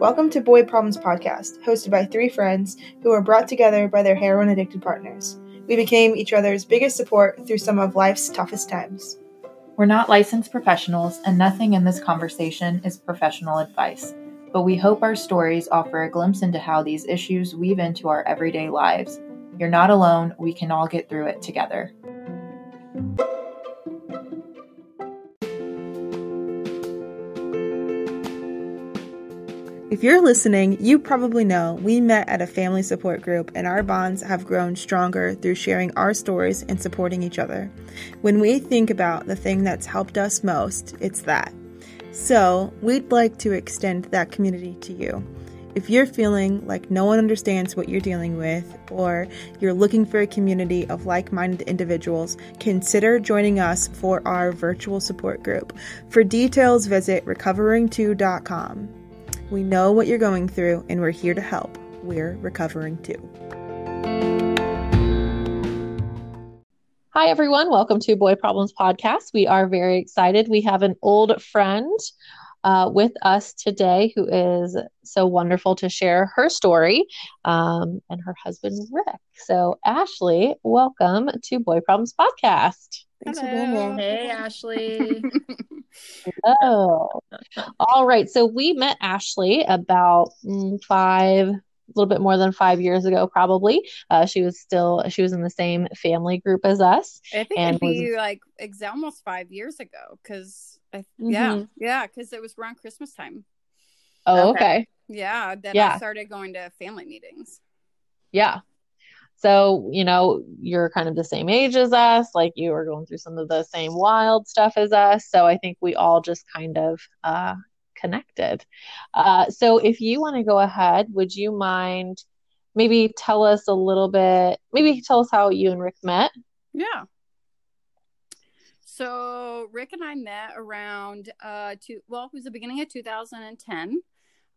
Welcome to Boy Problems Podcast, hosted by three friends who were brought together by their heroin addicted partners. We became each other's biggest support through some of life's toughest times. We're not licensed professionals, and nothing in this conversation is professional advice. But we hope our stories offer a glimpse into how these issues weave into our everyday lives. You're not alone, we can all get through it together. If you're listening, you probably know we met at a family support group and our bonds have grown stronger through sharing our stories and supporting each other. When we think about the thing that's helped us most, it's that. So, we'd like to extend that community to you. If you're feeling like no one understands what you're dealing with, or you're looking for a community of like minded individuals, consider joining us for our virtual support group. For details, visit recovering2.com. We know what you're going through, and we're here to help. We're recovering too. Hi, everyone. Welcome to Boy Problems Podcast. We are very excited. We have an old friend uh, with us today who is so wonderful to share her story um, and her husband, Rick. So, Ashley, welcome to Boy Problems Podcast. Thanks Hello. for being here. Hey, Ashley. Oh, all right. So we met Ashley about mm, five, a little bit more than five years ago, probably. Uh, she was still she was in the same family group as us. I think and it'd be was, like it's almost five years ago because mm-hmm. yeah, yeah, because it was around Christmas time. Oh, okay. okay. Yeah, then yeah. I started going to family meetings. Yeah. So, you know, you're kind of the same age as us, like you are going through some of the same wild stuff as us. So I think we all just kind of uh, connected. Uh, so if you want to go ahead, would you mind maybe tell us a little bit, maybe tell us how you and Rick met? Yeah. So Rick and I met around uh two well, it was the beginning of 2010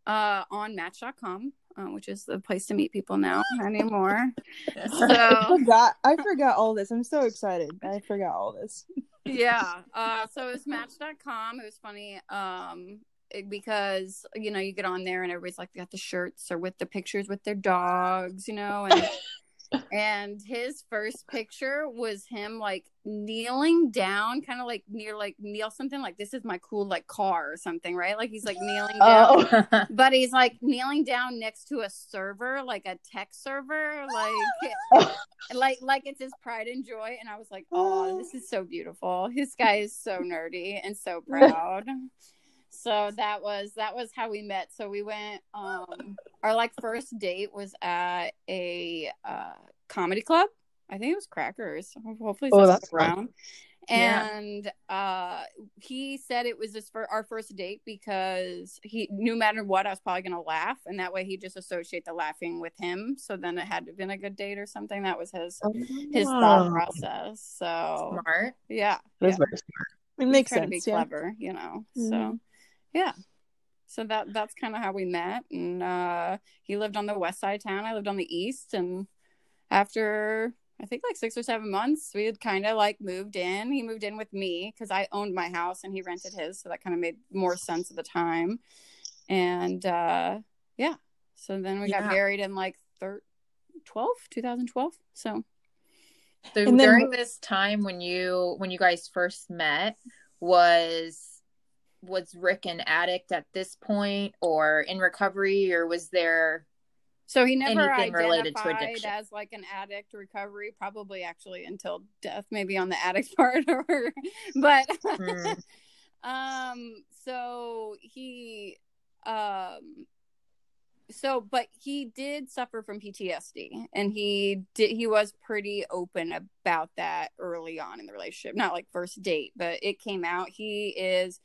uh on match.com uh, which is the place to meet people now anymore. so I forgot, I forgot all this. I'm so excited. I forgot all this. yeah. Uh, so it was Match.com. It was funny. Um, it, because you know you get on there and everybody's like got the shirts or with the pictures with their dogs, you know, and and his first picture was him like kneeling down kind of like near like kneel something like this is my cool like car or something right? Like he's like kneeling oh. down. Oh. but he's like kneeling down next to a server like a tech server like like like it's his pride and joy. And i was like oh this is so beautiful. This guy is so nerdy and so proud so that was that was how we met. So we went um our like first date was at a uh comedy club. I think it was crackers. Hopefully oh, that's around. And yeah. uh he said it was just for our first date because he no matter what i was probably gonna laugh. And that way he just associate the laughing with him. So then it had to been a good date or something. That was his oh. his thought process. So smart. yeah that's yeah. very smart. It makes sense to be yeah. clever you know mm-hmm. so yeah. So that that's kind of how we met and uh he lived on the west side of town. I lived on the east and after i think like six or seven months we had kind of like moved in. He moved in with me because i owned my house and he rented his so that kind of made more sense at the time. And uh yeah. So then we yeah. got married in like thir- 12 2012 so. So then, during this time when you when you guys first met was was Rick an addict at this point or in recovery or was there so he never anything related to addiction as like an addict recovery probably actually until death maybe on the addict part or but mm. um so he um so but he did suffer from PTSD and he did he was pretty open about that early on in the relationship not like first date but it came out he is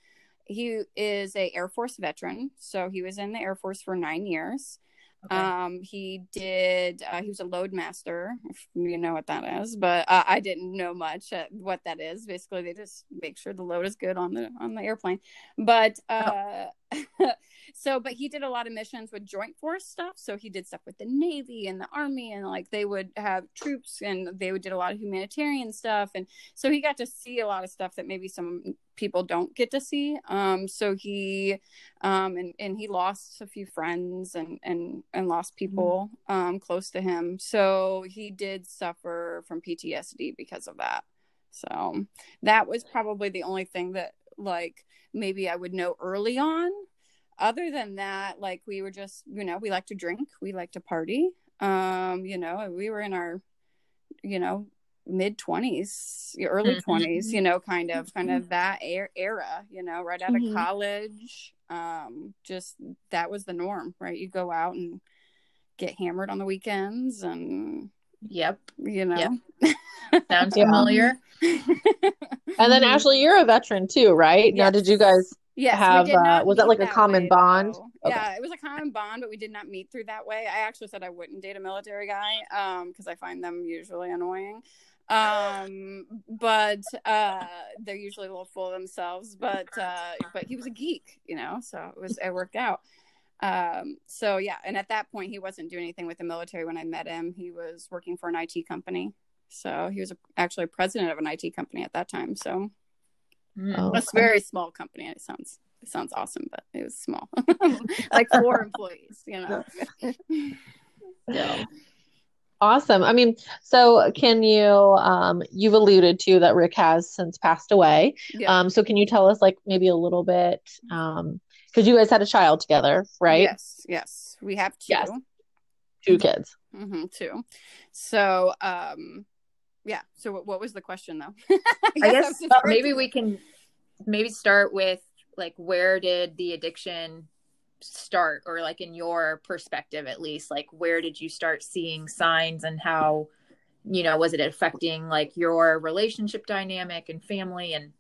he is a Air Force veteran, so he was in the Air Force for nine years. Okay. Um, he did. Uh, he was a loadmaster. If you know what that is, but uh, I didn't know much what that is. Basically, they just make sure the load is good on the on the airplane. But uh, oh. so, but he did a lot of missions with Joint Force stuff. So he did stuff with the Navy and the Army, and like they would have troops, and they would did a lot of humanitarian stuff, and so he got to see a lot of stuff that maybe some people don't get to see. Um, so he, um, and, and he lost a few friends and, and, and lost mm-hmm. people, um, close to him. So he did suffer from PTSD because of that. So that was probably the only thing that like maybe I would know early on. Other than that, like we were just, you know, we like to drink, we like to party. Um, you know, we were in our, you know, mid 20s early mm-hmm. 20s you know kind of kind of that era you know right out mm-hmm. of college um just that was the norm right you go out and get hammered on the weekends and yep you know yep. sounds familiar and then ashley you're a veteran too right yes. now did you guys yeah, have uh, was that like a common way, bond? Okay. Yeah, it was a common bond, but we did not meet through that way. I actually said I wouldn't date a military guy um because I find them usually annoying um but uh they're usually a little full of themselves but uh but he was a geek you know so it was it worked out um so yeah and at that point he wasn't doing anything with the military when i met him he was working for an it company so he was a, actually president of an it company at that time so oh, it's a very small company it sounds it sounds awesome but it was small like four employees you know yeah Awesome. I mean, so can you um you've alluded to that Rick has since passed away. Yeah. Um so can you tell us like maybe a little bit um cuz you guys had a child together, right? Yes. Yes. We have two. Yes. Two kids. Mm-hmm, two. So um yeah, so what, what was the question though? I guess, I guess maybe we can maybe start with like where did the addiction start? Or like in your perspective at least like where did you start seeing signs and how you know was it affecting like your relationship dynamic and family and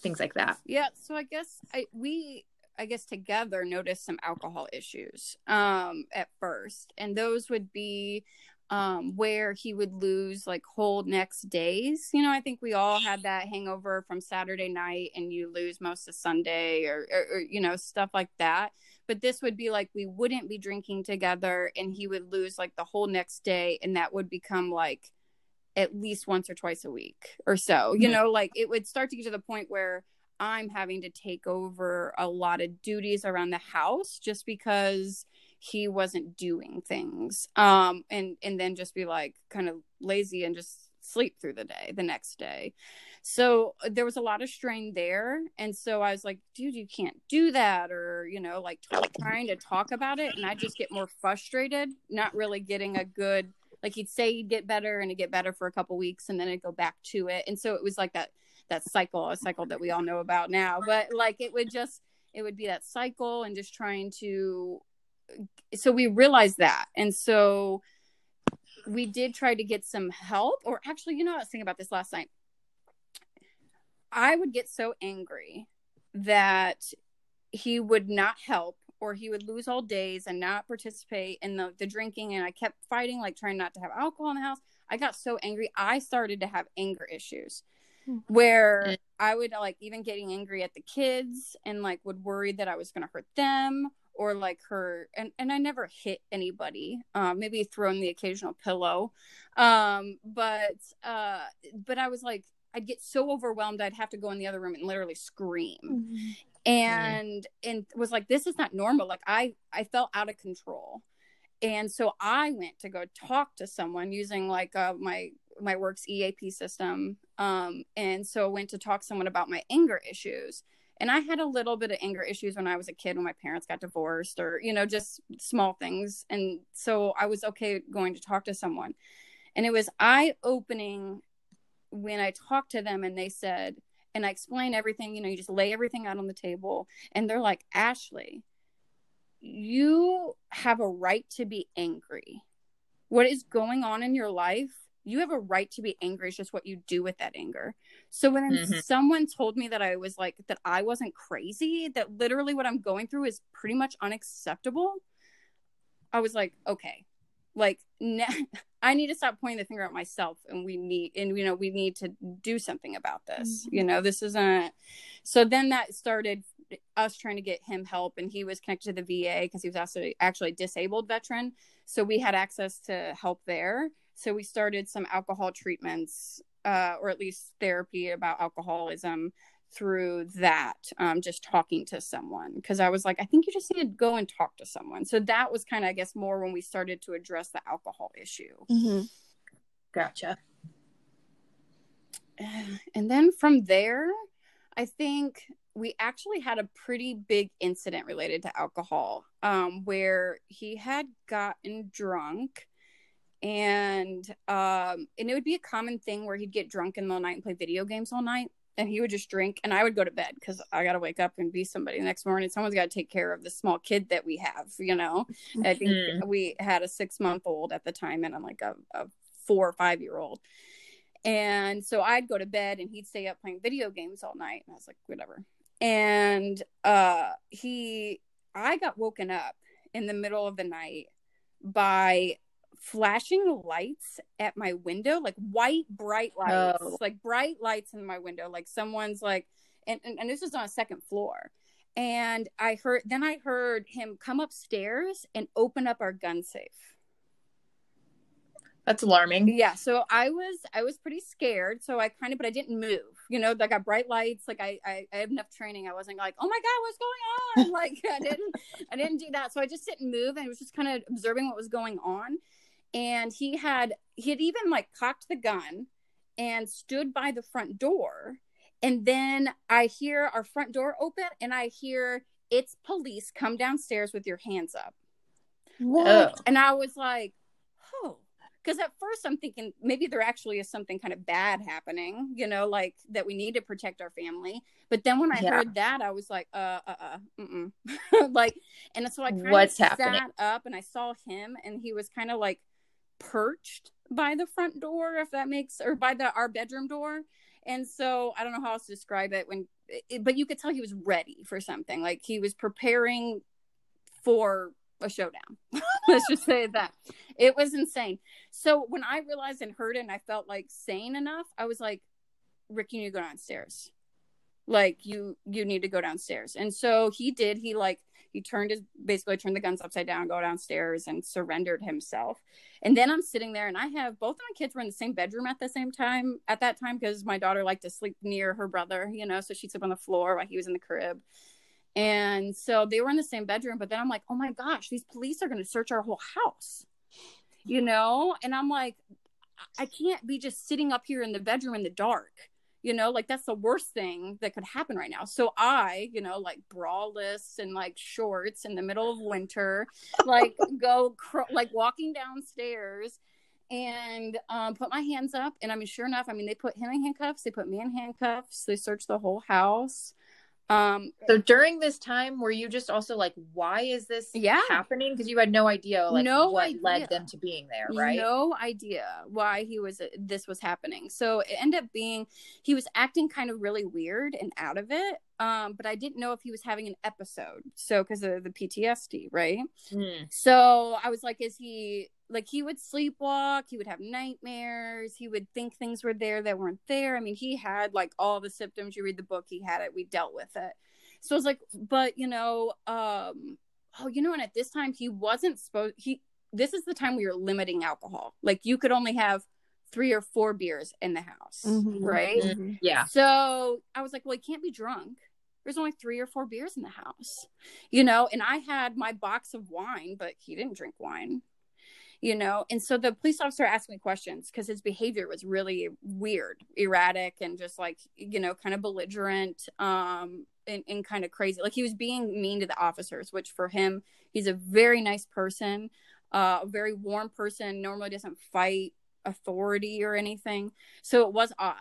things like that? Yeah. So i guess i we i guess together noticed some alcohol issues um at first. And those would be um, where he would lose like whole next days. You know, I think we all had that hangover from Saturday night and you lose most of Sunday or, or, or, you know, stuff like that. But this would be like we wouldn't be drinking together and he would lose like the whole next day and that would become like at least once or twice a week or so. You know like it would start to get to the point where i'm having to take over a lot of duties around the house just because he wasn't doing things um and and then just be like kind of lazy and just sleep through the day the next day. So uh, there was a lot of strain there and so i was like dude you can't do that or you know like t- trying to talk about it and i just get more frustrated not really getting a good like he'd say he'd get better and it'd get better for a couple weeks and then it'd go back to it and so it was like that that cycle a cycle that we all know about now but like it would just it would be that cycle and just trying to so we realized that and so we did try to get some help or actually you know i was thinking about this last night I would get so angry that he would not help or he would lose all days and not participate in the, the drinking and I kept fighting like trying not to have alcohol in the house. I got so angry. I started to have anger issues hmm. where. I would like even getting angry at the kids and like would worry that I was going to hurt them or like her and, and I never hit anybody. Um, maybe thrown the occasional pillow. Um, but uh but I was like I'd get so overwhelmed I'd have to go in the other room and literally scream. Mm-hmm. And mm-hmm. and was like this is not normal. Like I I felt out of control. And so I went to go talk to someone using like uh, my my works EAP system. Um, and so I went to talk to someone about my anger issues. And I had a little bit of anger issues when I was a kid when my parents got divorced or, you know, just small things. And so I was okay going to talk to someone. And it was eye opening when I talked to them and they said, and I explain everything, you know, you just lay everything out on the table. And they're like, Ashley, you have a right to be angry. What is going on in your life? You have a right to be angry. It's just what you do with that anger. So when mm-hmm. someone told me that I was like, that I wasn't crazy, that literally what I'm going through is pretty much unacceptable, I was like, okay, like now I need to stop pointing the finger at myself and we need and you know we need to do something about this. Mm-hmm. You know, this isn't so then that started us trying to get him help and he was connected to the VA because he was also actually a disabled veteran. So we had access to help there. So we started some alcohol treatments uh, or at least therapy about alcoholism through that um, just talking to someone. Because i was like i think you just need to go and talk to someone. So that was kind of i guess more when we started to address the alcohol issue. Mm-hmm. gotcha. And then from there i think we actually had a pretty big incident related to alcohol um, where he had gotten drunk and um, and it would be a common thing where he'd get drunk in the night and play video games all night and he would just drink and i would go to bed because i gotta wake up and be somebody the next morning. Someone's got to take care of the small kid that we have you know? I think mm. we had a six month old at the time and i'm like a, a four or five year old and so i'd go to bed and he'd stay up playing video games all night and i was like whatever. And uh he i got woken up in the middle of the night by flashing lights at my window, like white bright lights, oh. like bright lights in my window, like someone's like, and, and, and this was on a second floor. And I heard, then I heard him come upstairs and open up our gun safe. That's alarming. Yeah. So I was, I was pretty scared. So I kind of, but I didn't move, you know, like I got bright lights. Like I, I, I have enough training. I wasn't like, oh my God, what's going on? like I didn't, I didn't do that. So I just didn't move. And I was just kind of observing what was going on and he had he had even like cocked the gun and stood by the front door and then i hear our front door open and i hear it's police come downstairs with your hands up what? and i was like oh because at first i'm thinking maybe there actually is something kind of bad happening you know like that we need to protect our family but then when i yeah. heard that i was like uh uh uh like and so i kind What's of sat happening? up and i saw him and he was kind of like perched by the front door if that makes or by the our bedroom door. And so i don't know how else to describe it when it, but you could tell he was ready for something. Like he was preparing for a showdown. Let's just say that. It was insane. So when i realized and heard it and i felt like sane enough i was like rick you need to go downstairs. Like you you need to go downstairs. And so he did. He like he turned his basically turned the guns upside down go downstairs and surrendered himself. And then i'm sitting there and i have both of my kids were in the same bedroom at the same time at that time because my daughter liked to sleep near her brother you know so she'd sleep on the floor while he was in the crib. And so they were in the same bedroom but then i'm like oh my gosh these police are going to search our whole house you know? And i'm like i can't be just sitting up here in the bedroom in the dark you know like that's the worst thing that could happen right now. So i you know like braless and like shorts in the middle of winter like go cr- like walking downstairs and um, put my hands up. And i mean sure enough i mean they put him in handcuffs they put me in handcuffs they searched the whole house um, so during this time, were you just also like, why is this yeah. happening? Because you had no idea like no what idea. led them to being there, right? No idea why he was this was happening. So it ended up being he was acting kind of really weird and out of it. Um, but I didn't know if he was having an episode. So because of the PTSD, right? Mm. So I was like, is he like he would sleepwalk he would have nightmares he would think things were there that weren't there. I mean he had like all the symptoms. You read the book he had it we dealt with it. So i was like but you know um oh you know and at this time he wasn't supposed he this is the time we were limiting alcohol. Like you could only have three or four beers in the house mm-hmm. right? Mm-hmm. yeah. So i was like well he can't be drunk. There's only three or four beers in the house you know? And i had my box of wine but he didn't drink wine you know? And so the police officer asked me questions because his behavior was really weird erratic and just like you know kind of belligerent um and, and kind of crazy. Like he was being mean to the officers which for him he's a very nice person uh, a very warm person normally doesn't fight authority or anything. So it was odd.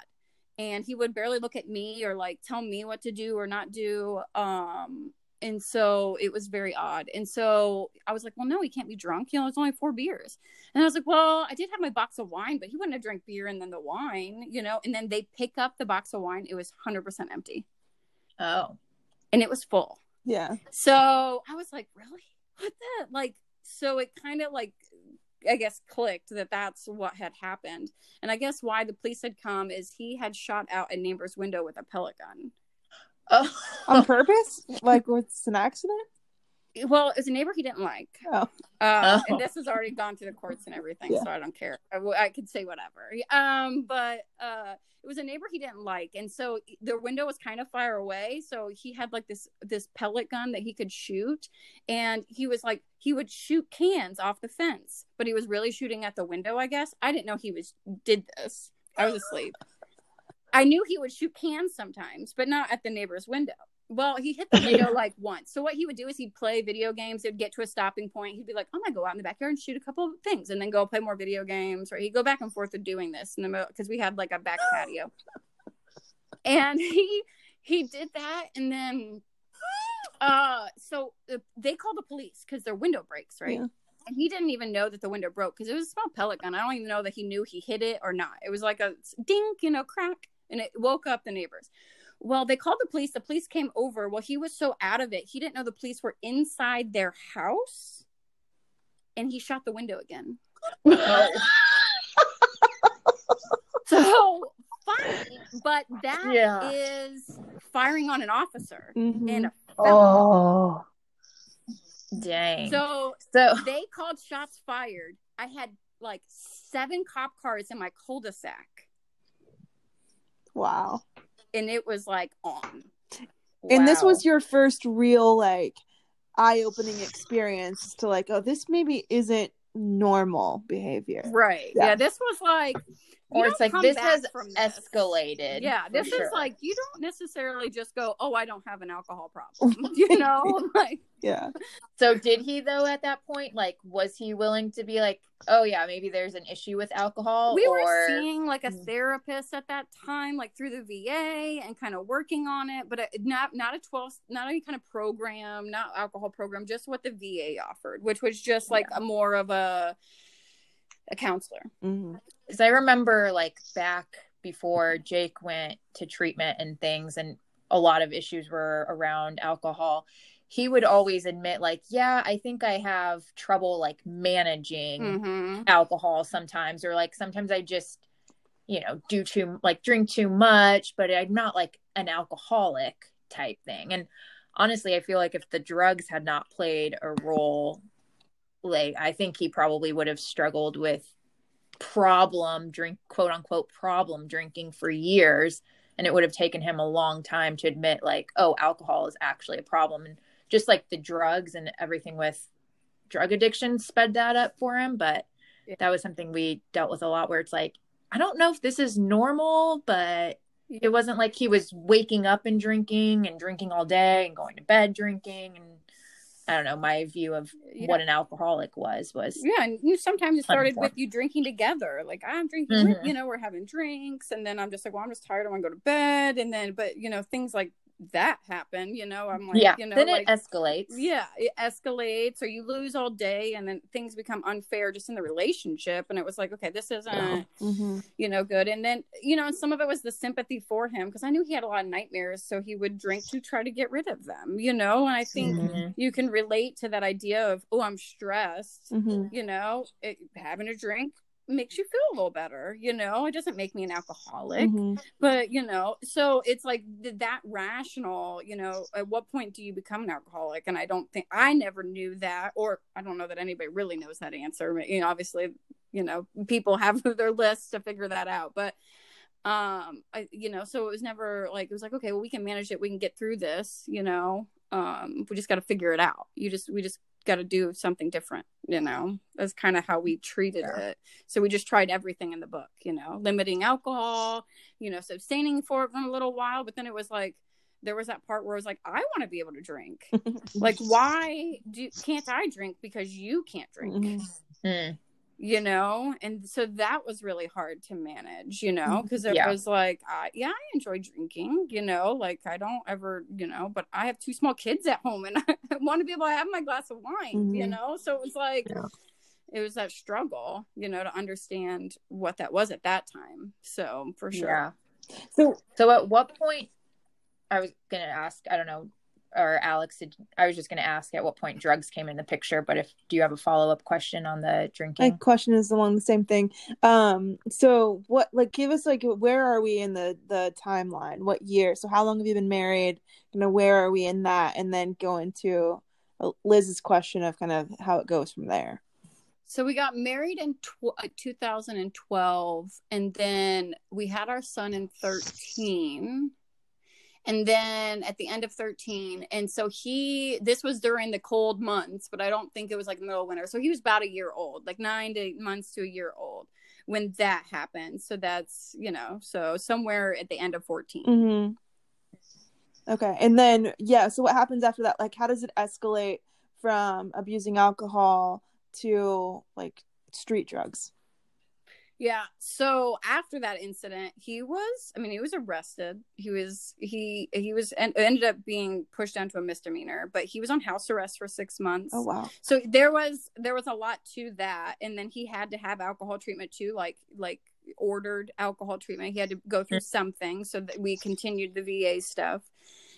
And he would barely look at me or like tell me what to do or not do um and so it was very odd. And so i was like well no he can't be drunk. You know it's only four beers. And i was like well i did have my box of wine but he wouldn't have drank beer and then the wine you know. And then they pick up the box of wine. It was 100% empty. Oh. And it was full. Yeah. So i was like really? What the? Like so it kind of like I guess clicked that that's what had happened. And I guess why the police had come is he had shot out a neighbor's window with a pellet gun. Oh. On purpose? like with an accident? Well, it was a neighbor he didn't like. Oh. Uh, oh. And this has already gone to the courts and everything, yeah. so I don't care. I, I could say whatever. Um, but uh, it was a neighbor he didn't like, and so the window was kind of far away. So he had like this this pellet gun that he could shoot, and he was like he would shoot cans off the fence, but he was really shooting at the window. I guess I didn't know he was did this. I was asleep. I knew he would shoot cans sometimes, but not at the neighbor's window. Well, he hit the window like once. So what he would do is he'd play video games. He'd get to a stopping point. He'd be like, "I'm gonna go out in the backyard and shoot a couple of things, and then go play more video games." Or he'd go back and forth of doing this in the middle because we had like a back patio. And he he did that, and then uh, so they called the police because their window breaks, right? Yeah. And he didn't even know that the window broke because it was a small pellet gun. I don't even know that he knew he hit it or not. It was like a ding, you know, crack, and it woke up the neighbors. Well, they called the police. The police came over. Well, he was so out of it, he didn't know the police were inside their house, and he shot the window again. so funny, but that yeah. is firing on an officer mm-hmm. and oh, dang. So so they called shots fired. I had like seven cop cars in my cul-de-sac. Wow and it was like on. And this was your first real like eye-opening experience to like, oh, this maybe isn't normal behavior. Right. Yeah, yeah this was like or it's like this has escalated. Yeah, this sure. is like you don't necessarily just go, "Oh, I don't have an alcohol problem," you know, like yeah. So did he though at that point? Like, was he willing to be like, "Oh yeah, maybe there's an issue with alcohol"? We or... were seeing like a mm. therapist at that time, like through the VA, and kind of working on it, but not not a twelve, not any kind of program, not alcohol program, just what the VA offered, which was just like yeah. a more of a a counselor. Mm-hmm. Because I remember like back before Jake went to treatment and things, and a lot of issues were around alcohol. He would always admit, like, yeah, I think I have trouble like managing mm-hmm. alcohol sometimes, or like sometimes I just, you know, do too like drink too much, but I'm not like an alcoholic type thing. And honestly, I feel like if the drugs had not played a role like I think he probably would have struggled with problem drink quote unquote problem drinking for years. And it would have taken him a long time to admit like oh alcohol is actually a problem. And just like the drugs and everything with drug addiction sped that up for him. But yeah. that was something we dealt with a lot where it's like i don't know if this is normal but it wasn't like he was waking up and drinking and drinking all day and going to bed drinking and I don't know, my view of yeah. what an alcoholic was was yeah, and you sometimes it started with you drinking together. Like I'm drinking, mm-hmm. you know, we're having drinks, and then I'm just like, well, I'm just tired. I want to go to bed, and then, but you know, things like that happen you know i'm like yeah you know then like, it escalates yeah it escalates or you lose all day and then things become unfair just in the relationship and it was like okay this isn't mm-hmm. you know good and then you know some of it was the sympathy for him because i knew he had a lot of nightmares so he would drink to try to get rid of them you know and i think mm-hmm. you can relate to that idea of oh i'm stressed mm-hmm. you know it, having a drink makes you feel a little better you know? It doesn't make me an alcoholic mm-hmm. but you know so it's like that rational you know at what point do you become an alcoholic? And i don't think i never knew that or i don't know that anybody really knows that answer. You know obviously you know people have their lists to figure that out but um i you know so it was never like it was like okay well we can manage it. We can get through this you know? Um we just got to figure it out. You just we just got to do something different you know that's kind of how we treated yeah. it so we just tried everything in the book you know limiting alcohol you know so abstaining for it for a little while but then it was like there was that part where I was like, I want to be able to drink. like, why do can't I drink because you can't drink? Mm-hmm. You know and so that was really hard to manage you know because mm-hmm. it yeah. was like uh, yeah i enjoy drinking you know like i don't ever you know but i have two small kids at home and i want to be able to have my glass of wine mm-hmm. you know so it was like yeah. it was that struggle you know to understand what that was at that time so for sure yeah so so at what point i was gonna ask i don't know or Alex, did, I was just going to ask at what point drugs came in the picture, but if do you have a follow up question on the drinking? My question is along the same thing. Um, so what, like, give us like where are we in the the timeline? What year? So how long have you been married? You know, where are we in that? And then go into uh, Liz's question of kind of how it goes from there. So we got married in tw- uh, 2012, and then we had our son in 13 and then at the end of 13 and so he this was during the cold months but i don't think it was like middle winter so he was about a year old like nine to eight months to a year old when that happened so that's you know so somewhere at the end of 14 mm-hmm. okay and then yeah so what happens after that? Like how does it escalate from abusing alcohol to like street drugs yeah. So after that incident, he was I mean, he was arrested. He was he he was and ended up being pushed down to a misdemeanor, but he was on house arrest for 6 months. Oh wow. So there was there was a lot to that and then he had to have alcohol treatment too like like ordered alcohol treatment. He had to go through something so that we continued the VA stuff.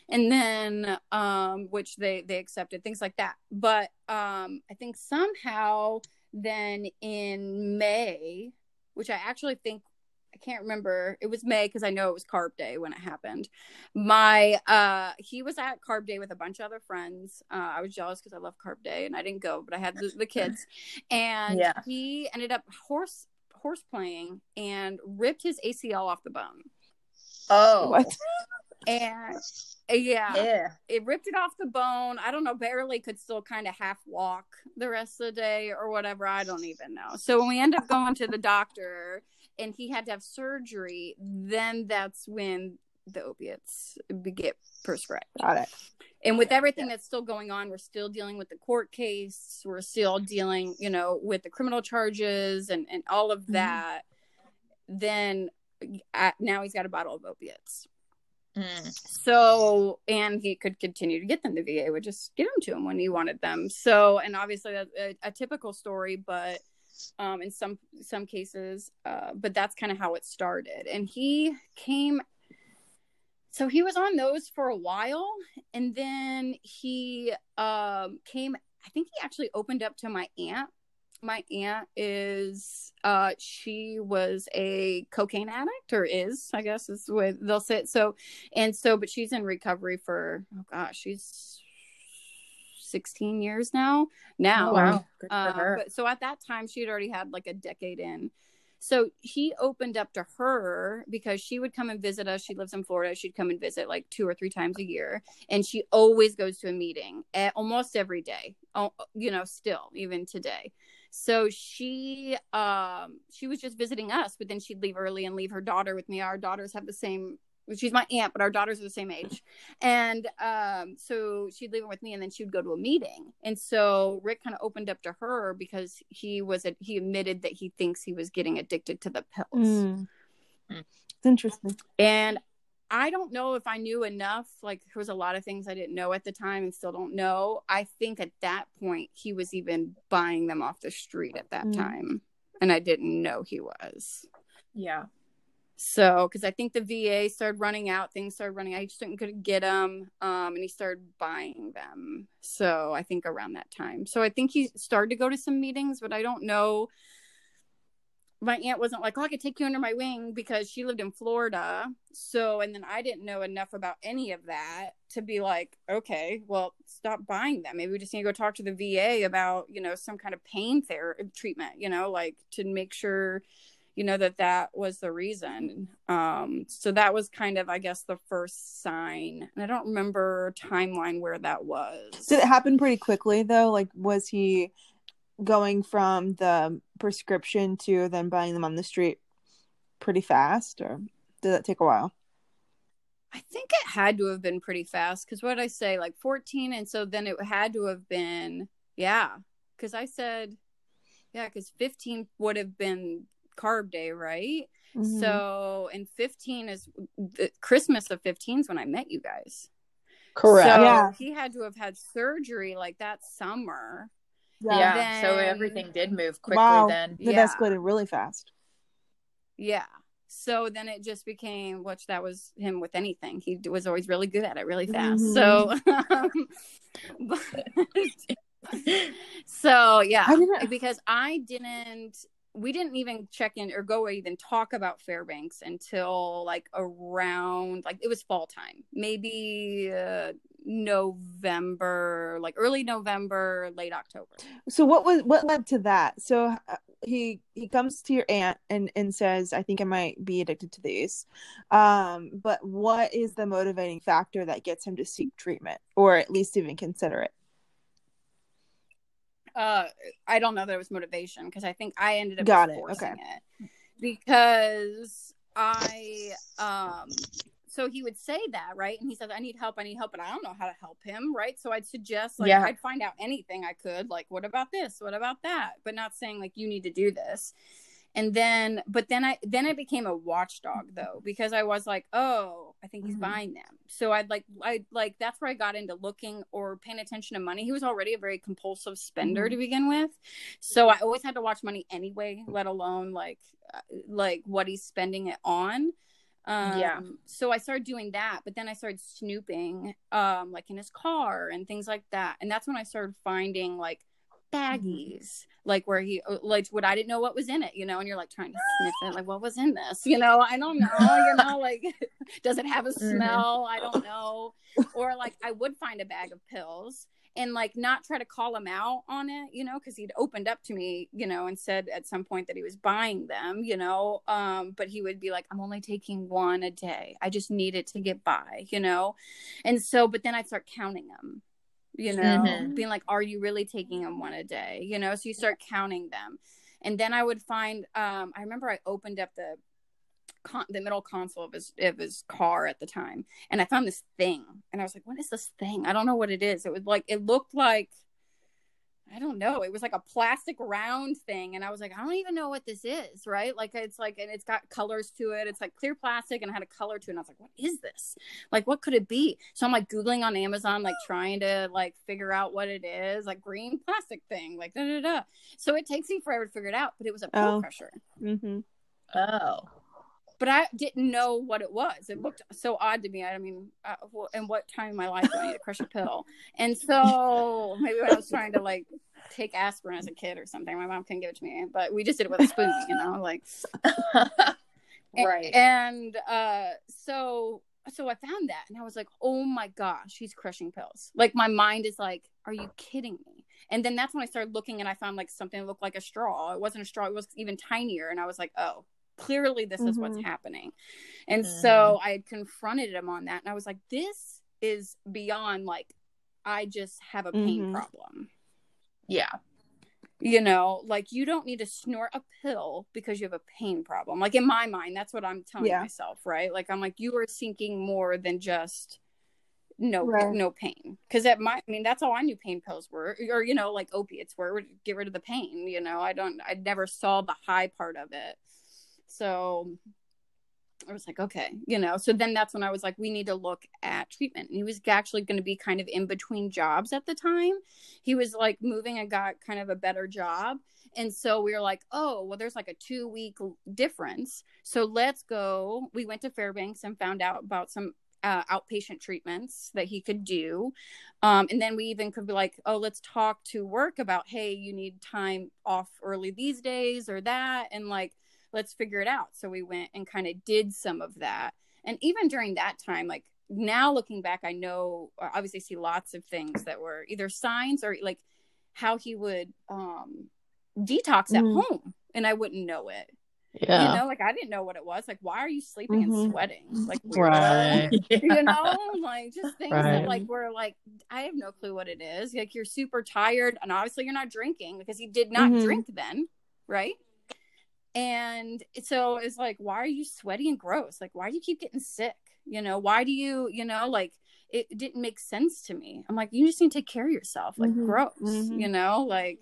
And then um which they they accepted things like that. But um I think somehow then in May which I actually think I can't remember. It was May because I know it was Carb Day when it happened. My uh he was at Carb Day with a bunch of other friends. Uh, I was jealous because I love Carb Day and I didn't go, but I had the, the kids. And yeah. he ended up horse horse playing and ripped his ACL off the bone. Oh, what? And yeah, yeah, it ripped it off the bone. I don't know, barely could still kind of half walk the rest of the day or whatever. I don't even know. So when we end up going to the doctor and he had to have surgery, then that's when the opiates get prescribed. Got it. And with everything that's still going on, we're still dealing with the court case. We're still dealing, you know, with the criminal charges and, and all of mm-hmm. that. Mm-hmm. Then uh, now he's got a bottle of opiates. So, and he could continue to get them. The VA would just give them to him when he wanted them. So, and obviously a, a, a typical story, but um, in some some cases, uh, but that's kind of how it started. And he came. So he was on those for a while, and then he um, came. I think he actually opened up to my aunt my aunt is uh she was a cocaine addict or is i guess is the way they'll say it so and so but she's in recovery for oh gosh she's 16 years now now oh, wow Good for uh, her. but so at that time she had already had like a decade in so he opened up to her because she would come and visit us. She lives in Florida. She'd come and visit like two or three times a year. And she always goes to a meeting almost every day, you know, still, even today. So she um she was just visiting us, but then she'd leave early and leave her daughter with me. Our daughters have the same she's my aunt, but our daughters are the same age. And um, so she'd leave her with me, and then she'd go to a meeting. And so Rick kind of opened up to her because he was a, he admitted that he thinks he was getting addicted to the pills. Mm. It's interesting. And I don't know if I knew enough. Like there was a lot of things I didn't know at the time and still don't know. I think at that point he was even buying them off the street at that mm. time. And I didn't know he was. Yeah. So, because I think the VA started running out, things started running out. He just couldn't get them, um, and he started buying them. So, I think around that time. So, I think he started to go to some meetings, but I don't know my aunt wasn't like, oh, I could take you under my wing because she lived in Florida. So, and then I didn't know enough about any of that to be like, okay, well, stop buying them. Maybe we just need to go talk to the VA about, you know, some kind of pain therapy treatment, you know, like to make sure, you know, that that was the reason. Um, so that was kind of, I guess, the first sign. And I don't remember timeline where that was. Did it happen pretty quickly though? Like, was he going from the prescription to then buying them on the street pretty fast or did that take a while? I think it had to have been pretty fast because what i say like 14 and so then it had to have been yeah because i said yeah because 15 would have been carb day right? Mm-hmm. so and 15 is the christmas of 15 is when i met you guys. Correct. So yeah. he had to have had surgery like that summer yeah. yeah then, so everything did move quickly wow. then. It yeah. escalated really fast. Yeah. so then it just became which that was him with anything he was always really good at it really fast mm-hmm. so um, but, so yeah I because i didn't we didn't even check in or go or even talk about Fairbanks until like around like it was fall time, maybe uh, November, like early November, late October. So what was what led to that? So uh, he he comes to your aunt and and says, "I think I might be addicted to these." Um, but what is the motivating factor that gets him to seek treatment or at least even consider it? Uh i don't know that it was motivation because i think i ended up got it okay. it. Because i um so he would say that right? And he says i need help i need help but i don't know how to help him right? So i'd suggest like yeah. i'd find out anything i could like what about this? What about that? But not saying like you need to do this and then but then i then i became a watchdog though because i was like oh i think he's mm-hmm. buying them so i'd like i like that's where i got into looking or paying attention to money he was already a very compulsive spender mm-hmm. to begin with so i always had to watch money anyway let alone like uh, like what he's spending it on um, yeah. So I started doing that, but then I started snooping, um, like in his car and things like that. And that's when I started finding like. Baggies like where he uh, like what I didn't know what was in it, you know, and you're like trying to sniff it, like what was in this, you know? I don't know, you know, like does it have a mm-hmm. smell? I don't know. Or like I would find a bag of pills and like not try to call him out on it, you know, because he'd opened up to me, you know, and said at some point that he was buying them, you know. Um, but he would be like, I'm only taking one a day. I just need it to get by, you know. And so, but then I'd start counting them you know, mm-hmm. being like, are you really taking them one a day? You know, so you start counting them. And then I would find, um, I remember I opened up the, Con- the middle console of his of his car at the time and i found this thing and i was like what is this thing i don't know what it is it was like it looked like I don't know. It was like a plastic round thing. And I was like, I don't even know what this is, right? Like it's like, and it's got colors to it. It's like clear plastic and it had a color to it. And I was like, what is this? Like, what could it be? So I'm like Googling on Amazon, like trying to like figure out what it is, like green plastic thing, like da da da. So it takes me forever to figure it out, but it was a pill oh. crusher. Mm-hmm. Oh but I didn't know what it was. It looked so odd to me. I mean, uh, in what time in my life do I need to crush a pill? And so maybe when I was trying to like take aspirin as a kid or something, my mom couldn't give it to me, but we just did it with a spoon, you know, like. right. And, and uh, so so I found that and I was like, oh my gosh, he's crushing pills. Like my mind is like, are you kidding me? And then that's when I started looking and I found like something that looked like a straw. It wasn't a straw, it was even tinier. And I was like, oh, clearly this mm-hmm. is what's mm-hmm. happening and mm. so i had confronted him on that and i was like this is beyond like i just have a pain mm-hmm. problem yeah you know like you don't need to snort a pill because you have a pain problem like in my mind that's what i'm telling yeah. myself right like i'm like you are seeking more than just no right. no pain because at my i mean that's all i knew pain pills were or you know like opiates were get rid of the pain you know i don't i never saw the high part of it so I was like, okay, you know. So then that's when I was like, we need to look at treatment. And he was actually going to be kind of in between jobs at the time. He was like moving and got kind of a better job. And so we were like, oh, well, there's like a two week difference. So let's go. We went to Fairbanks and found out about some uh, outpatient treatments that he could do. Um, and then we even could be like, oh, let's talk to work about, hey, you need time off early these days or that. And like, let's figure it out. So we went and kind of did some of that. And even during that time, like now looking back, I know obviously see lots of things that were either signs or like how he would um detox at mm. home and I wouldn't know it. Yeah. You know, like I didn't know what it was. Like, why are you sleeping mm-hmm. and sweating? Like, right. you know, like just things right. that like were like, I have no clue what it is. Like, you're super tired, and obviously you're not drinking because he did not mm-hmm. drink then, right? And so it's like, why are you sweaty and gross? Like, why do you keep getting sick? You know, why do you, you know, like it didn't make sense to me. I'm like, you just need to take care of yourself. Like, mm-hmm. gross, mm-hmm. you know, like,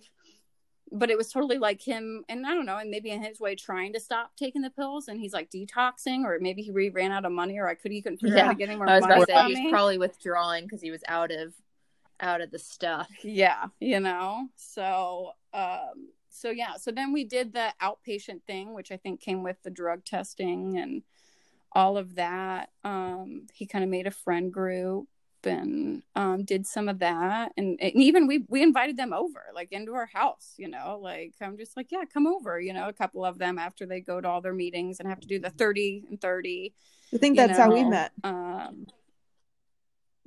but it was totally like him. And I don't know, and maybe in his way trying to stop taking the pills and he's like detoxing, or maybe he re- ran out of money, or I could, he couldn't figure yeah. out how to get any more I was money. About to say, he's probably withdrawing because he was out of, out of the stuff. Yeah, you know, so, um, so yeah, so then we did the outpatient thing, which I think came with the drug testing and all of that. Um, he kind of made a friend group and um, did some of that, and, and even we we invited them over, like into our house. You know, like I'm just like, yeah, come over. You know, a couple of them after they go to all their meetings and have to do the thirty and thirty. I think that's know, how we met. Um,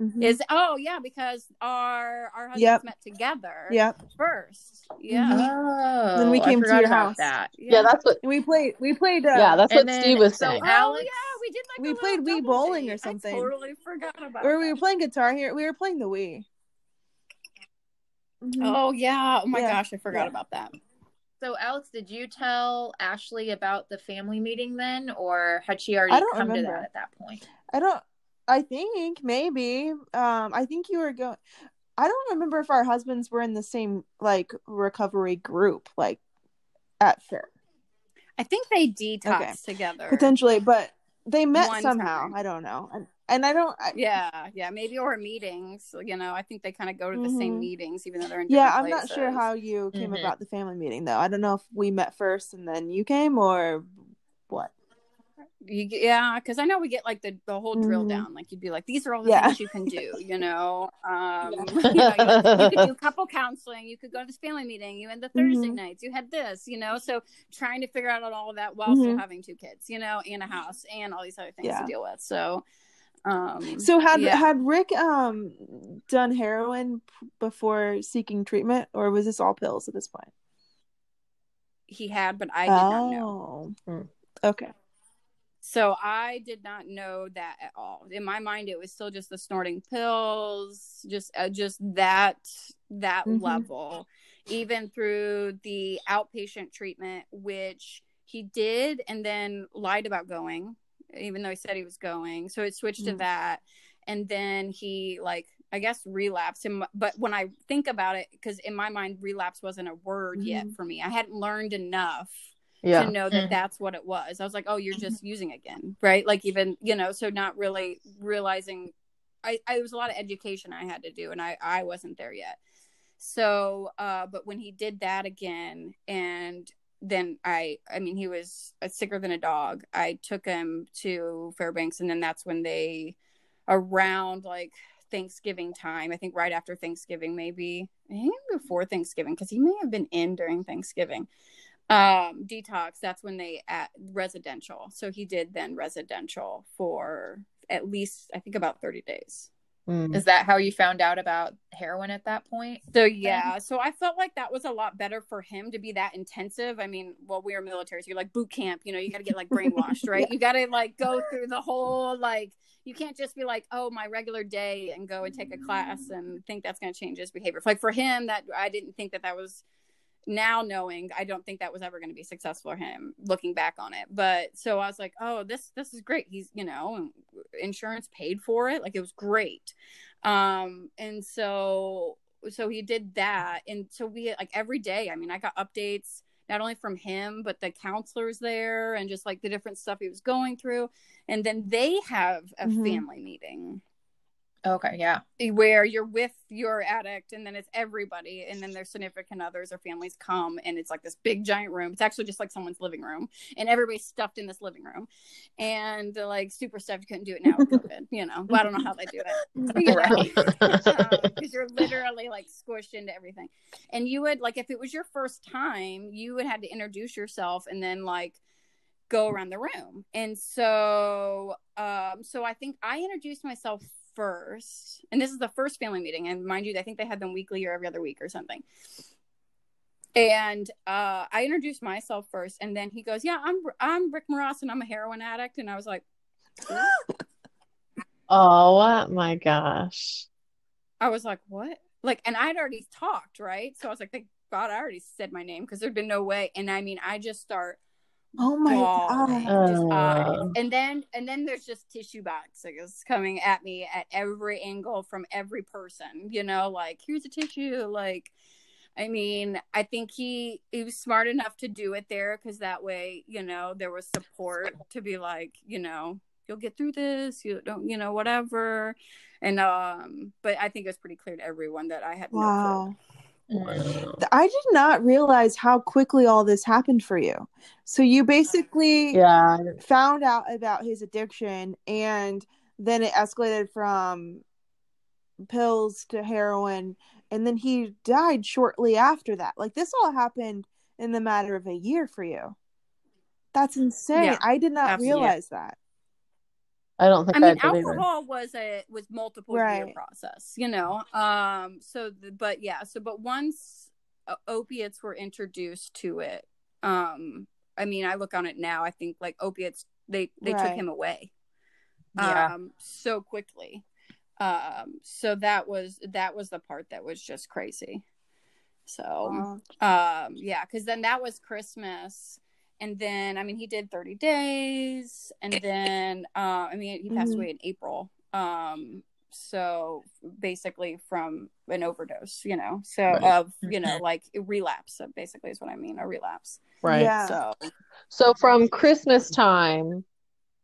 Mm-hmm. Is oh yeah, because our our husbands yep. met together. Yep. First. Yeah. Mm-hmm. Oh, then we came to your house. That. Yeah. yeah. that's what we played. We played. Uh, yeah, that's what then, Steve was saying. Alex, oh, yeah, we did like we played Wii bowling or something. I totally forgot about. Or we were playing guitar here. We were playing the Wii. Mm-hmm. Oh yeah! Oh my yeah. gosh, I forgot yeah. about that. So, Alex, did you tell Ashley about the family meeting then, or had she already come remember. to that at that point? I don't. I think maybe. Um, I think you were going. I don't remember if our husbands were in the same like recovery group, like at fair. I think they detoxed okay. together potentially, but they met somehow. Time. I don't know, and, and I don't. I... Yeah, yeah, maybe or meetings. You know, I think they kind of go to the mm-hmm. same meetings, even though they're in. Yeah, I'm places. not sure how you came mm-hmm. about the family meeting though. I don't know if we met first and then you came or what you, yeah, because I know we get like the, the whole drill mm-hmm. down. Like you'd be like, these are all the yeah. things you can do. You know, um, yeah. you, know you, you, could do couple counseling. You could go to this family meeting. You had the Thursday mm-hmm. nights. You had this. You know, so trying to figure out all of that while mm-hmm. still having two kids. You know, and a house and all these other things yeah. to deal with. So, um, so had had Rick um done heroin before seeking treatment, or was this all pills at this point? He had, but I did oh. not know. Oh. Hmm. Okay. So I did not know that at all. In my mind, it was still just the snorting pills, just uh, just that that mm-hmm. level. Even through the outpatient treatment, which he did, and then lied about going, even though he said he was going. So it switched mm-hmm. to that, and then he like I guess relapse. And but when I think about it, because in my mind, relapse wasn't a word mm-hmm. yet for me. I hadn't learned enough yeah. to know that mm-hmm. that's what it was. I was like, oh, you're just using again, right? Like even you know, so not really realizing. I, I there was a lot of education I had to do, and I I wasn't there yet. So, uh, but when he did that again, and then I I mean he was sicker than a dog. I took him to Fairbanks, and then that's when they around like Thanksgiving time. I think right after Thanksgiving, maybe I think before Thanksgiving, because he may have been in during Thanksgiving um detox that's when they at residential. So he did then residential for at least i think about 30 days. Mm. is that how you found out about heroin at that point so yeah. Then? so i felt like that was a lot better for him to be that intensive. I mean well we are military so you're like boot camp you know you got to get like brainwashed right? Yeah. you got to like go through the whole like you can't just be like oh my regular day and go and take a class and think that's going to change his behavior. Like for him that i didn't think that that was now knowing i don't think that was ever going to be successful for him looking back on it. But so i was like oh this this is great. He's you know insurance paid for it. Like it was great. Um and so so he did that. And so we like every day i mean i got updates not only from him but the counselors there and just like the different stuff he was going through. And then they have a mm-hmm. family meeting Okay, yeah. Where you're with your addict and then it's everybody and then their significant others or families come and it's like this big giant room. It's actually just like someone's living room and everybody's stuffed in this living room. And like super stuffed, you couldn't do it now with COVID, you know. Well, I don't know how they do it. Because um, you're literally like squished into everything. And you would like if it was your first time, you would have to introduce yourself and then like go around the room. And so um so I think I introduced myself first, and this is the first family meeting, and mind you, I think they had them weekly or every other week or something. And uh, I introduced myself first, and then he goes, "Yeah, I'm I'm Rick Moras, and I'm a heroin addict." And I was like, "Oh my gosh!" I was like, "What?" Like, and I'd already talked, right? So I was like, "Thank God, I already said my name because there'd been no way." And I mean, I just start Oh my god! Just, uh, and then and then there's just tissue boxes coming at me at every angle from every person. You know, like here's a tissue. Like, I mean, I think he he was smart enough to do it there because that way, you know, there was support to be like, you know, you'll get through this. You don't, you know, whatever. And um, but I think it was pretty clear to everyone that I had wow. no I did not realize how quickly all this happened for you. So you basically Yeah. found out about his addiction and then it escalated from pills to heroin and then he died shortly after that. Like this all happened in the matter of a year for you. That's insane. Yeah, I did not absolutely. realize that. I don't think I I, mean, did either. alcohol was a was multiple year process, you know. Um. So, the, but yeah. So, but once uh, opiates were introduced to it, um. I mean, I look on it now. I think like opiates, they they took him away. Yeah. Um. So quickly. Um. So that was that was the part that was just crazy. So Wow. um yeah because then that was christmas and then i mean he did 30 days and then uh i mean he passed Mhm. away in april um so basically from an overdose you know so Right. of you know Mhm. like relapse so basically is what i mean a relapse Right. Yeah. so So from Christmas time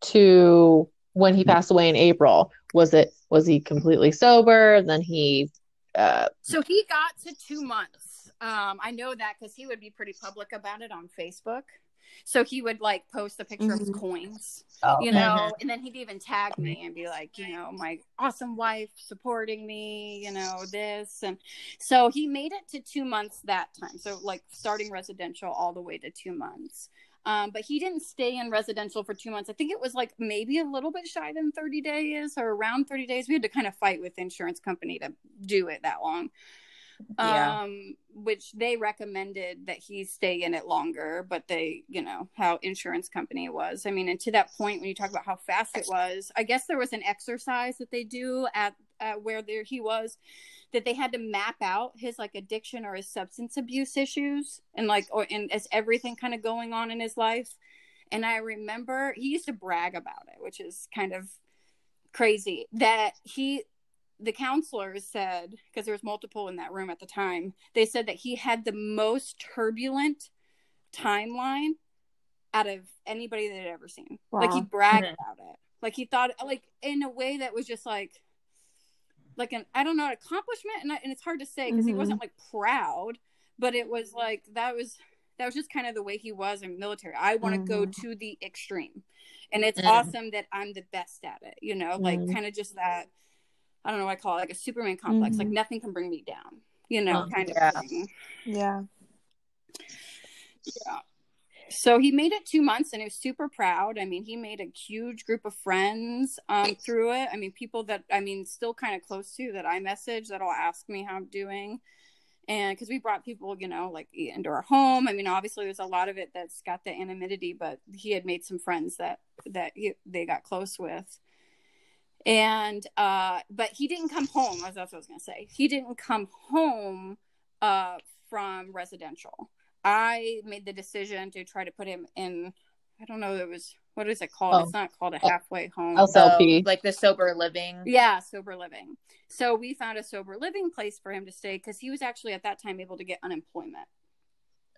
to when he passed away in April, was it was he completely sober? Then he uh so he got to two months um i know that because he would be pretty public about it on facebook so he would like post a picture of his Mhm. coins Oh, you okay. know and then he'd even tag me and be like you know my awesome wife supporting me you know this. And so he made it to two months that time. So like starting residential all the way to two months. Um, but he didn't stay in residential for two months. I think it was like maybe a little bit shy than 30 days or around 30 days. We had to kind of fight with insurance company to do it that long Yeah. um which they recommended that he stay in it longer but they you know how insurance company was i mean and to that point when you talk about how fast it was i guess there was an exercise that they do at, at where there he was that they had to map out his like addiction or his substance abuse issues and like or and as everything kind of going on in his life and i remember he used to brag about it which is kind of crazy that he the counselors said because there was multiple in that room at the time they said that he had the most turbulent timeline out of anybody they'd ever seen like he bragged Mhm. about it like he thought like in a way that was just like like an i don't know an accomplishment and, I, and it's hard to say because he Mhm. wasn't like proud but it was like that was that was just kind of the way he was in military i want to go Mhm. to the extreme and it's Mhm. awesome that i'm the best at it you know like Mhm. kind of just that i don't know what i call it like a superman complex like Mhm. nothing can bring me down you know Mhm. kind of Yeah. thing Yeah. yeah so he made it two months and he was super proud i mean he made a huge group of friends um through it i mean people that i mean still kind of close to that i message that'll ask me how i'm doing and because we brought people you know like into our home i mean obviously there's a lot of it that's got the anonymity but he had made some friends that that he, they got close with and uh but he didn't come home that's what i was gonna say he didn't come home uh from residential i made the decision to try to put him in i don't know it was what is it called Oh. it's not called a halfway home Also- So, like the sober living. yeah, sober living. So we found a sober living place for him to stay because he was actually at that time able to get unemployment.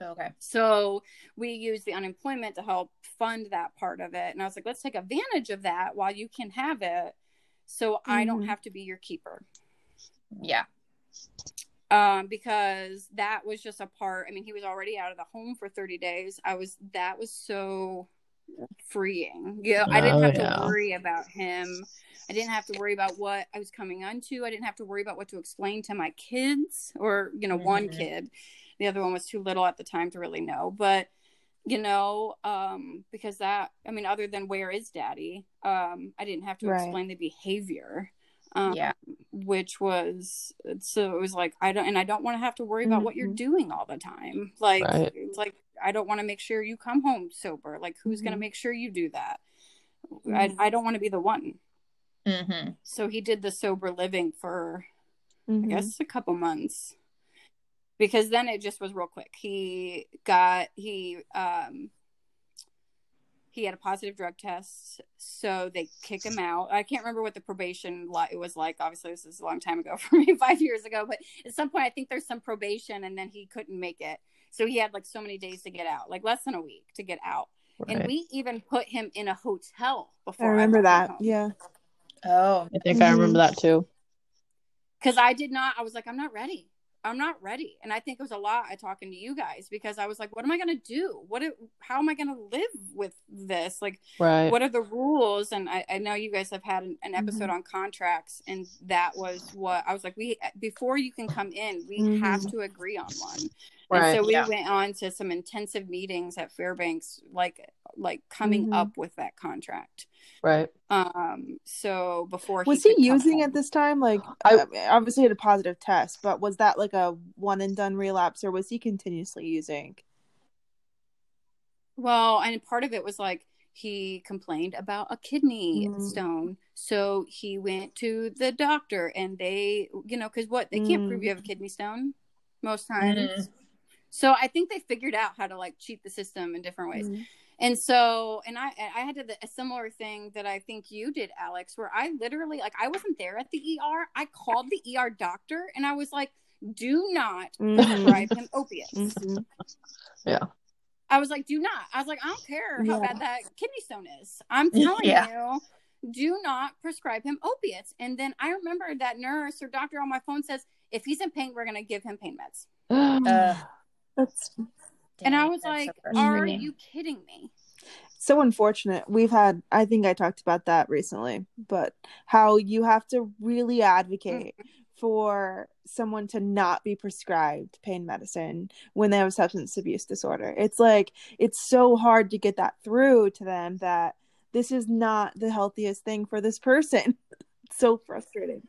Okay. So we used the unemployment to help fund that part of it. And I was like, let's take advantage of that while you can have it. So I don't Mhm. have to be your keeper. Yeah. Um, because that was just a part. I mean, he was already out of the home for 30 days. I was, that was so freeing. Yeah. I didn't Oh, have yeah. to worry about him. I didn't have to worry about what I was coming onto. I didn't have to worry about what to explain to my kids or, you know, one Mhm. kid. The other one was too little at the time to really know. But, you know, um, because that, I mean, other than where is daddy, um, I didn't have to Right. explain the behavior. Um, Yeah. which was so it was like I don't and I don't want to have to worry about what you're Mhm. doing all the time. Like Right. it's like I don't want to make sure you come home sober. Like who's going to make sure you do that? Mhm. I I don't want to be the one. Mm-hmm. So he did the sober living for I Mhm. guess a couple months. Because then it just was real quick. He got he um he had a positive drug test, so they kick him out. I can't remember what the probation li- it was like. Obviously, this is a long time ago for me, five years ago. But at some point, I think there's some probation, and then he couldn't make it, so he had like so many days to get out, like less than a week to get out. And we even put him in a hotel before. I before. remember that. home. Yeah. Oh. I think I remember that too. because I did not. I was like, I'm not ready. I'm not ready. And I think it was a lot I talking to you guys because I was like, what am I going to do? What, it, how am I going to live with this? Like, right. what are the rules? And I, I know you guys have had an, an episode mm-hmm. on contracts and that was what I was like, we, before you can come in, we mm-hmm. have to agree on one. Right. And so we yeah. went on to some intensive meetings at Fairbanks, like, like coming mm-hmm. up with that contract. Right. Um. So before was he, he using at this time? Like, I obviously had a positive test, but was that like a one and done relapse, or was he continuously using? Well, and part of it was like he complained about a kidney mm. stone, so he went to the doctor, and they, you know, because what they can't mm. prove you have a kidney stone most times. Mm. So I think they figured out how to like cheat the system in different ways. Mm and so and i i had to the a similar thing that i think you did alex where i literally like i wasn't there at the er i called the er doctor and i was like do not mm-hmm. prescribe him opiates mm-hmm. yeah i was like do not i was like i don't care how yeah. bad that kidney stone is i'm telling yeah. you do not prescribe him opiates and then i remember that nurse or doctor on my phone says if he's in pain we're going to give him pain meds uh, that's and I was like, so "Are you kidding me?" So unfortunate. We've had I think I talked about that recently, but how you have to really advocate mm-hmm. for someone to not be prescribed pain medicine when they have a substance abuse disorder. It's like it's so hard to get that through to them that this is not the healthiest thing for this person. so frustrating.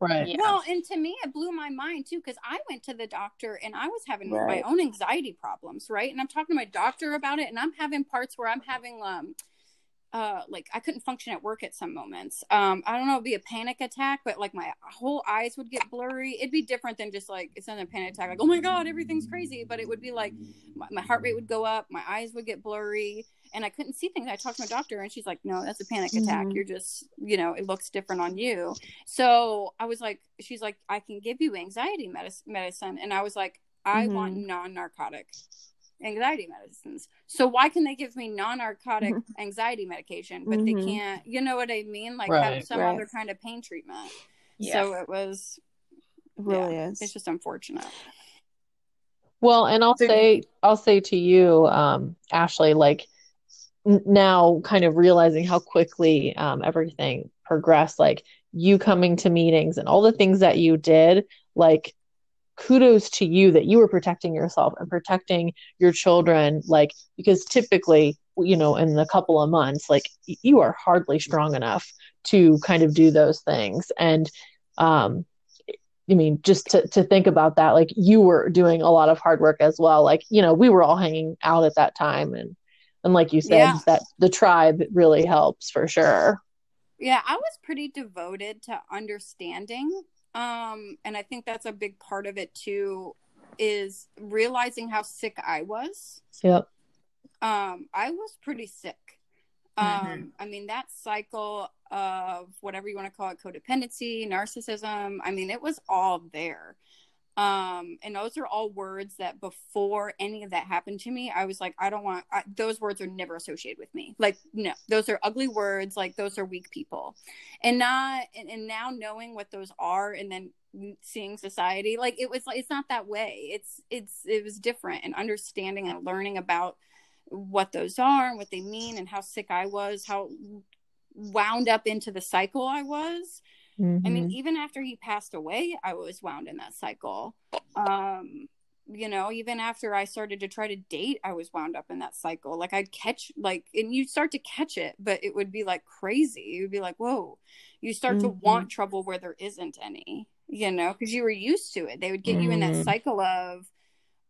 Right. Yeah. Well, and to me, it blew my mind too because I went to the doctor and I was having right. my own anxiety problems, right? And I'm talking to my doctor about it, and I'm having parts where I'm having um, uh, like I couldn't function at work at some moments. Um, I don't know, it'd be a panic attack, but like my whole eyes would get blurry. It'd be different than just like it's not a panic attack, like oh my god, everything's crazy. But it would be like my, my heart rate would go up, my eyes would get blurry and I couldn't see things. I talked to my doctor and she's like, no, that's a panic attack. Mm-hmm. You're just, you know, it looks different on you. So I was like, she's like, I can give you anxiety medicine. medicine. And I was like, I mm-hmm. want non narcotic anxiety medicines. So why can they give me non narcotic anxiety medication, but mm-hmm. they can't, you know what I mean? Like right, have some right. other kind of pain treatment. Yeah. So it was, it really yeah, is. It's just unfortunate. Well, and I'll say, I'll say to you, um, Ashley, like, now kind of realizing how quickly um, everything progressed like you coming to meetings and all the things that you did like kudos to you that you were protecting yourself and protecting your children like because typically you know in a couple of months like you are hardly strong enough to kind of do those things and um I mean, just to, to think about that, like you were doing a lot of hard work as well. Like, you know, we were all hanging out at that time and and like you said yeah. that the tribe really helps for sure. Yeah i was pretty devoted to understanding um and i think that's a big part of it too is realizing how sick i was. Yep. Um i was pretty sick. Um mm-hmm. i mean that cycle of whatever you want to call it codependency narcissism i mean it was all there um and those are all words that before any of that happened to me i was like i don't want I, those words are never associated with me. Like no those are ugly words. Like those are weak people. And not and, and now knowing what those are and then seeing society like it was like it's not that way. It's it's it was different. And understanding and learning about what those are and what they mean and how sick i was how wound up into the cycle i was Mm-hmm. I mean, mm-hmm. even after he passed away, I was wound in that cycle. Um, you know, even after I started to try to date, I was wound up in that cycle. Like I'd catch like and you start to catch it, but it would be like crazy. It would be like, whoa. You start mm-hmm. to want trouble where there isn't any, you know, because you were used to it. They would get mm-hmm. you in that mm-hmm. cycle of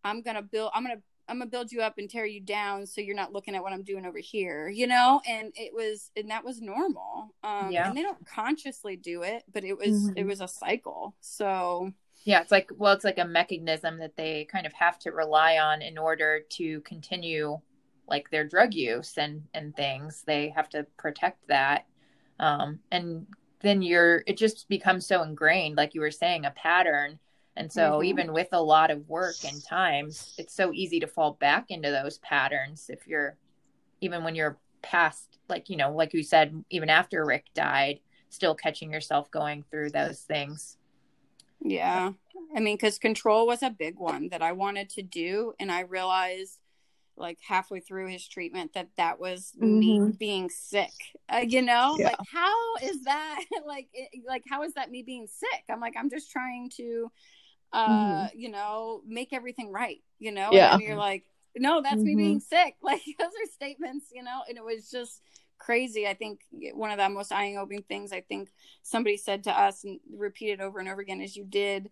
I'm gonna build I'm gonna I'm gonna build you up and tear you down so you're not looking at what I'm doing over here, you know? And it was and that was normal. Um yeah. and they don't consciously do it, but it was mm-hmm. it was a cycle. So yeah, it's like well, it's like a mechanism that they kind of have to rely on in order to continue like their drug use and and things. They have to protect that. Um and then you're it just becomes so ingrained, like you were saying, a pattern and so, mm-hmm. even with a lot of work and times, it's so easy to fall back into those patterns if you're, even when you're past, like, you know, like you said, even after Rick died, still catching yourself going through those things. Yeah. I mean, because control was a big one that I wanted to do. And I realized like halfway through his treatment that that was mm-hmm. me being sick uh, you know yeah. like how is that like it, like how is that me being sick i'm like i'm just trying to uh mm-hmm. you know make everything right you know yeah and you're like no that's mm-hmm. me being sick like those are statements you know and it was just crazy i think one of the most eye-opening things i think somebody said to us and repeated over and over again is you did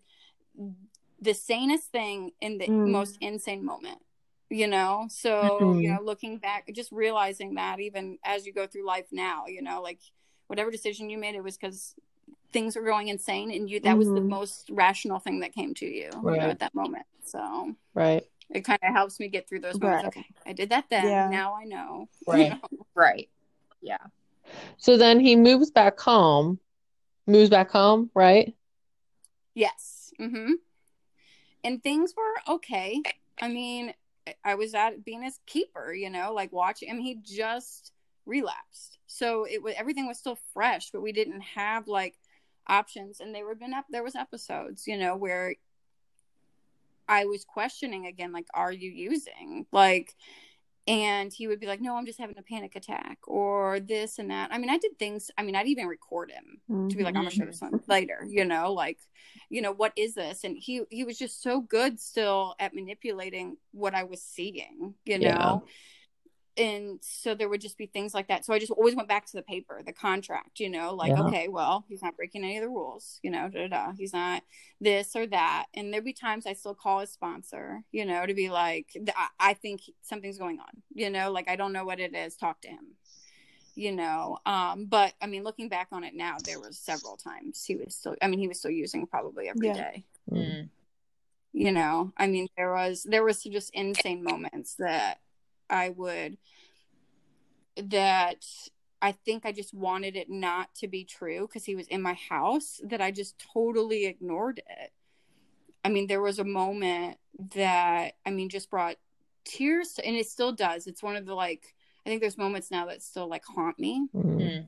the sanest thing in the mm. most insane moment you know so mm-hmm. you know looking back just realizing that even as you go through life now you know like whatever decision you made it was because things were going insane and you that mm-hmm. was the mm-hmm. most rational thing that came to you, right. you know, at that moment so right it kind of helps me get through those moments right. okay i did that then yeah. now i know right you know? right yeah so then he moves back home moves back home right yes mm-hmm and things were okay i mean I was at being his keeper, you know, like watching. I mean, he just relapsed, so it was everything was still fresh, but we didn't have like options. And there were been up there was episodes, you know, where I was questioning again, like, are you using like and he would be like no i'm just having a panic attack or this and that i mean i did things i mean i'd even record him mm-hmm. to be like i'm gonna show this one later you know like you know what is this and he he was just so good still at manipulating what i was seeing you know yeah and so there would just be things like that so i just always went back to the paper the contract you know like yeah. okay well he's not breaking any of the rules you know da, da, da. he's not this or that and there'd be times i still call his sponsor you know to be like i think something's going on you know like i don't know what it is talk to him you know um but i mean looking back on it now there was several times he was still i mean he was still using probably every yeah. day. Mm. you know i mean there was there was just insane moments that I would that I think I just wanted it not to be true because he was in my house that I just totally ignored it. I mean, there was a moment that I mean just brought tears to, and it still does. It's one of the like I think there's moments now that still like haunt me. Mm-hmm.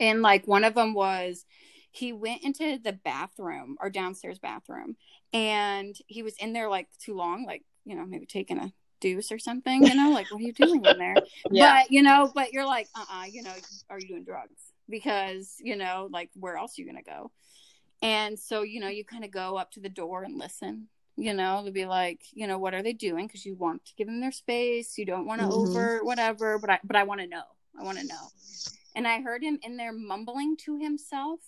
And like one of them was he went into the bathroom or downstairs bathroom and he was in there like too long, like, you know, maybe taking a deuce or something, you know, like what are you doing in there? yeah. But you know, but you're like, uh uh-uh, you know, are you doing drugs? Because, you know, like where else are you gonna go? And so, you know, you kind of go up to the door and listen, you know, to be like, you know, what are they doing? Because you want to give them their space, you don't want to mm-hmm. over whatever, but I but I want to know. I want to know. And I heard him in there mumbling to himself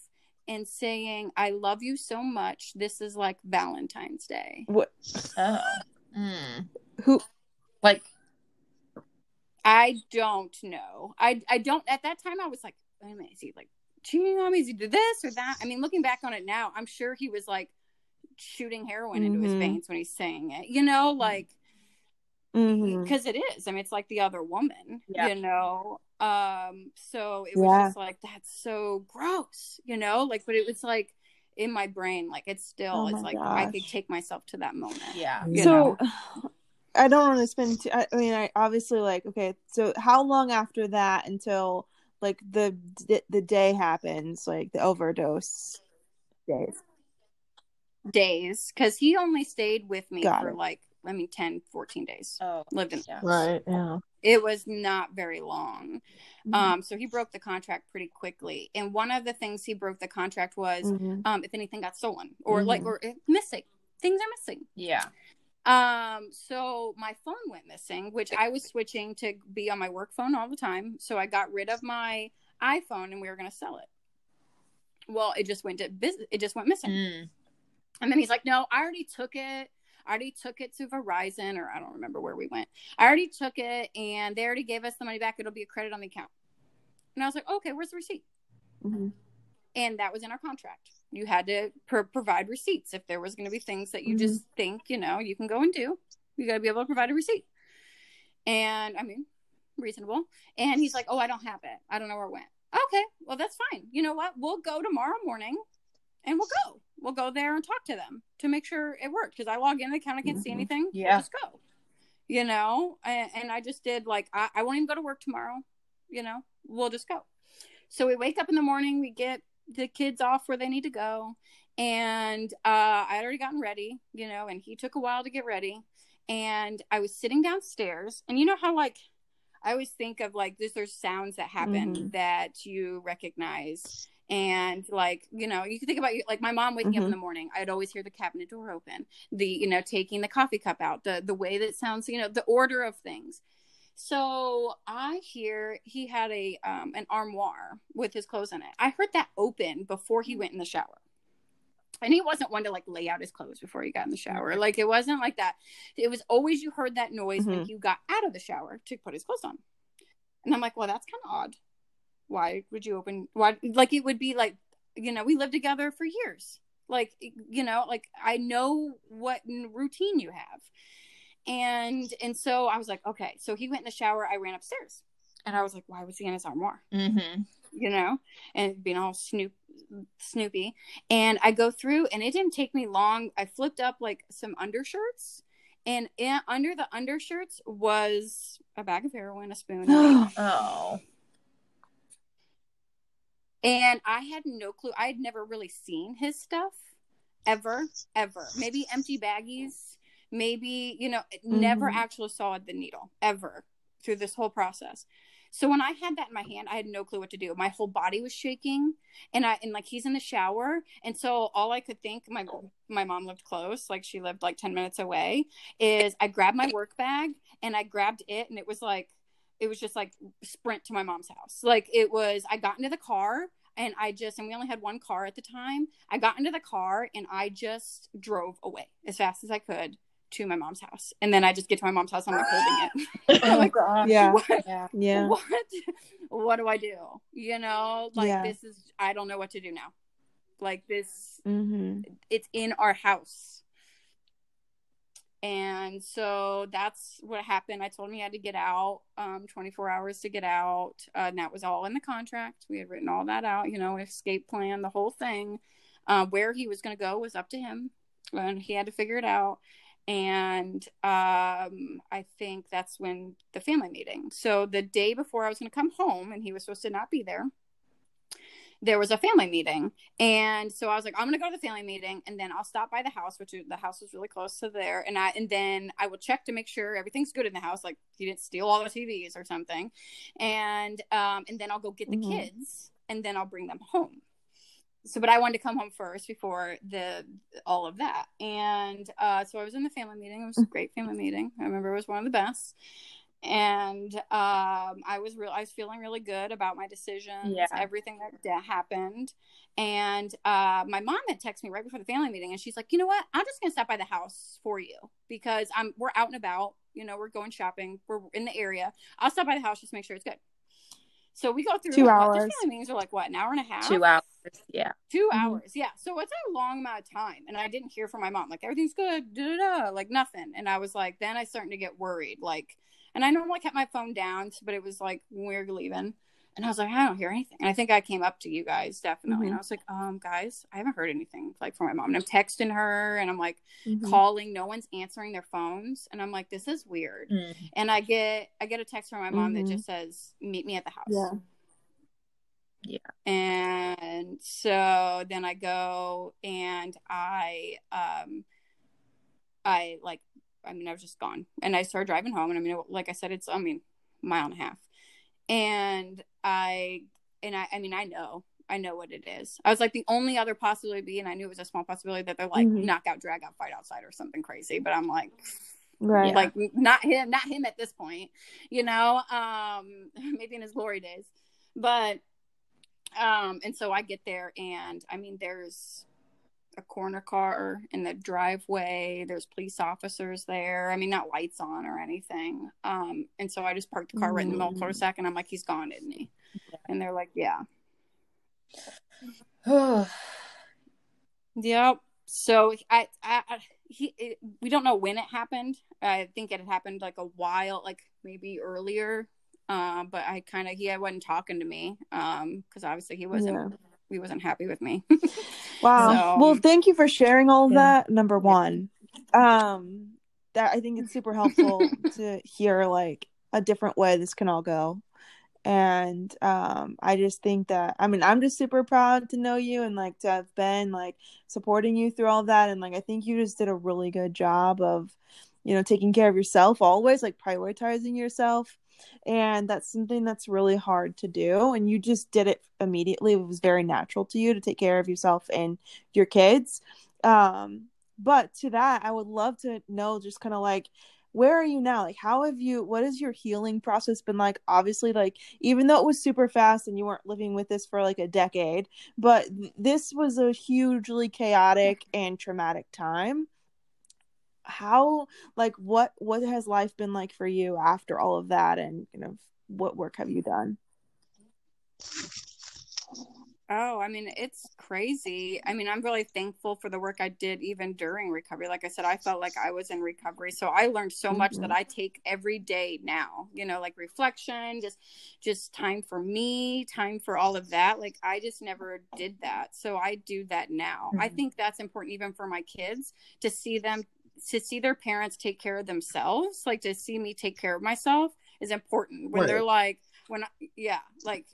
and saying, I love you so much. This is like Valentine's Day. What? Oh. Mm. Who like, I don't know. I I don't. At that time, I was like, wait a minute, is he like cheating on me? Is he did this or that? I mean, looking back on it now, I'm sure he was like shooting heroin mm-hmm. into his mm-hmm. veins when he's saying it. You know, like because mm-hmm. it is. I mean, it's like the other woman. Yeah. You know. Um. So it was yeah. just like that's so gross. You know, like, but it was like in my brain like it's still oh it's like gosh. i could take myself to that moment yeah so know? I don't want to spend. Too, I, I mean, I obviously like. Okay, so how long after that until like the the day happens, like the overdose days? Days, because he only stayed with me Got for it. like I mean 10, 14 days. Oh, lived in yeah. right. Yeah, it was not very long. Mm-hmm. Um, so he broke the contract pretty quickly. And one of the things he broke the contract was mm-hmm. um, if anything got stolen or mm-hmm. like or eh, missing, things are missing. Yeah. Um, so my phone went missing, which I was switching to be on my work phone all the time. So I got rid of my iPhone and we were going to sell it. Well, it just went to business. It just went missing. Mm. And then he's like, no, I already took it. I already took it to Verizon or I don't remember where we went. I already took it and they already gave us the money back. It'll be a credit on the account. And I was like, okay, where's the receipt? Mm-hmm. And that was in our contract. You had to provide receipts. If there was going to be things that you mm-hmm. just think you know you can go and do you got to be able to provide a receipt. And i mean reasonable. And he's like oh i don't have it. I don't know where it went. Okay well that's fine. You know what? We'll go tomorrow morning and we'll go. We'll go there and talk to them to make sure it worked because i log in the account i can't mm-hmm. see anything. Yeah. We'll just go. You know? And, and i just did like I, I won't even go to work tomorrow. You know? We'll just go. So we wake up in the morning we get the kids off where they need to go and uh, I had already gotten ready, you know, and he took a while to get ready. And I was sitting downstairs, and you know how like I always think of like there's there's sounds that happen mm-hmm. that you recognize. And like, you know, you can think about like my mom waking mm-hmm. up in mm-hmm. the morning, I'd always hear the cabinet door open, the, you know, taking the coffee cup out, the the way that sounds, you know, the order of things. So I hear he had a um, an armoire with his clothes in it. I heard that open before he went in the shower. And he wasn't one to like lay out his clothes before he got in the shower. Like it wasn't like that. It was always you heard that noise mm-hmm. when he got out of the shower to put his clothes on. And I'm like, well, that's kind of odd. Why would you open? Why? Like it would be like, you know, we lived together for years. Like, you know, like I know what routine you have and and so I was like, okay. So he went in the shower. I ran upstairs, and I was like, why was he in his armoire? Mm-hmm. You know, and being all snoop snoopy. And I go through, and it didn't take me long. I flipped up like some undershirts, and in, under the undershirts was a bag of heroin, a spoon. oh. And I had no clue. I had never really seen his stuff ever, ever. Maybe empty baggies maybe you know mm-hmm. never actually saw the needle ever through this whole process so when i had that in my hand i had no clue what to do my whole body was shaking and i and like he's in the shower and so all i could think my my mom lived close like she lived like 10 minutes away is i grabbed my work bag and i grabbed it and it was like it was just like sprint to my mom's house like it was i got into the car and I just and we only had one car at the time. I got into the car and I just drove away as fast as I could to my mom's house. And then I just get to my mom's house, I'm like holding it. I'm like, oh, yeah. What? Yeah. What? What do I do? You know, like yeah. this is, I don't know what to do now. Like this, mm-hmm. it's in our house. And so that's what happened. I told him he had to get out, um, 24 hours to get out. Uh, and that was all in the contract. We had written all that out, you know, escape plan, the whole thing. Uh, where he was going to go was up to him and he had to figure it out and um, I think that's when the family meeting. So the day before I was going to come home, and he was supposed to not be there. There was a family meeting, and so I was like, "I'm going to go to the family meeting, and then I'll stop by the house, which the house was really close to there, and I and then I will check to make sure everything's good in the house, like he didn't steal all the TVs or something, and um, and then I'll go get the mm-hmm. kids, and then I'll bring them home." So but i wanted to come home first before the all of that. And uh, so i was in the family meeting. It was a great family meeting. I remember it was one of the best. And um, i was real i was feeling really good about my decisions yeah. everything that, that happened. And uh, my mom had texted me right before the family meeting and she's like you know what? I'm just gonna stop by the house for you because i'm we're out and about. You know we're going shopping. We're in the area. I'll stop by the house just make sure it's good so we go through two hours. What, family meetings are like what an hour and a half. Two hours. Yeah. 2 mm-hmm. hours. Yeah. So it's a long amount of time, and I didn't hear from my mom. Like everything's good. Da, da, da, like nothing. And I was like, then I starting to get worried. Like, and I normally kept my phone down, but it was like we're leaving. And I was like, I don't hear anything. And I think I came up to you guys definitely. Mm-hmm. And I was like, um, guys, I haven't heard anything like from my mom. And I'm texting her and I'm like mm-hmm. calling. No one's answering their phones. And I'm like, this is weird. Mm-hmm. And I get I get a text from my mom that mm-hmm. just says, meet me at the house. Yeah. Yeah. And so then I go and I um I like I mean I was just gone. And I started driving home and I mean like I said it's I mean mile and a half. And I and I I mean I know I know what it is. I was like the only other possibility be, and I knew it was a small possibility that they're like mm-hmm. knockout, drag out, fight outside or something crazy. But I'm like, right, like not him, not him at this point, you know. Um, maybe in his glory days, but um, and so I get there, and I mean, there's a corner car in the driveway. There's police officers there. I mean, not lights on or anything. Um, and so I just parked the car right in the middle of cul and I'm like, he's gone, isn't he? And they're like, yeah. yep. So I, I, I he, it, we don't know when it happened. I think it had happened like a while, like maybe earlier uh, but I kind of he wasn't talking to me um because obviously he wasn't yeah. He wasn't happy with me. wow. So, well, thank you for sharing all of yeah. that. Number one, um, that I think it's super helpful to hear like a different way this can all go, and um i just think that i mean i'm just super proud to know you and like to have been like supporting you through all that and like i think you just did a really good job of you know taking care of yourself always like prioritizing yourself and that's something that's really hard to do and you just did it immediately. It was very natural to you to take care of yourself and your kids. Um but to that i would love to know just kind of like where are you now? Like how have you what has your healing process been like? Obviously like even though it was super fast and you weren't living with this for like a decade but this was a hugely chaotic and traumatic time how like what what has life been like for you after all of that and you know what work have you done Oh, I mean, it's crazy. I mean, I'm really thankful for the work I did even during recovery. Like I said, I felt like I was in recovery. So I learned so much mm-hmm. that I take every day now, you know, like reflection, just just time for me, time for all of that. Like I just never did that. So I do that now. Mm-hmm. I think that's important even for my kids to see them to see their parents take care of themselves, like to see me take care of myself is important when right. they're like when I, yeah, like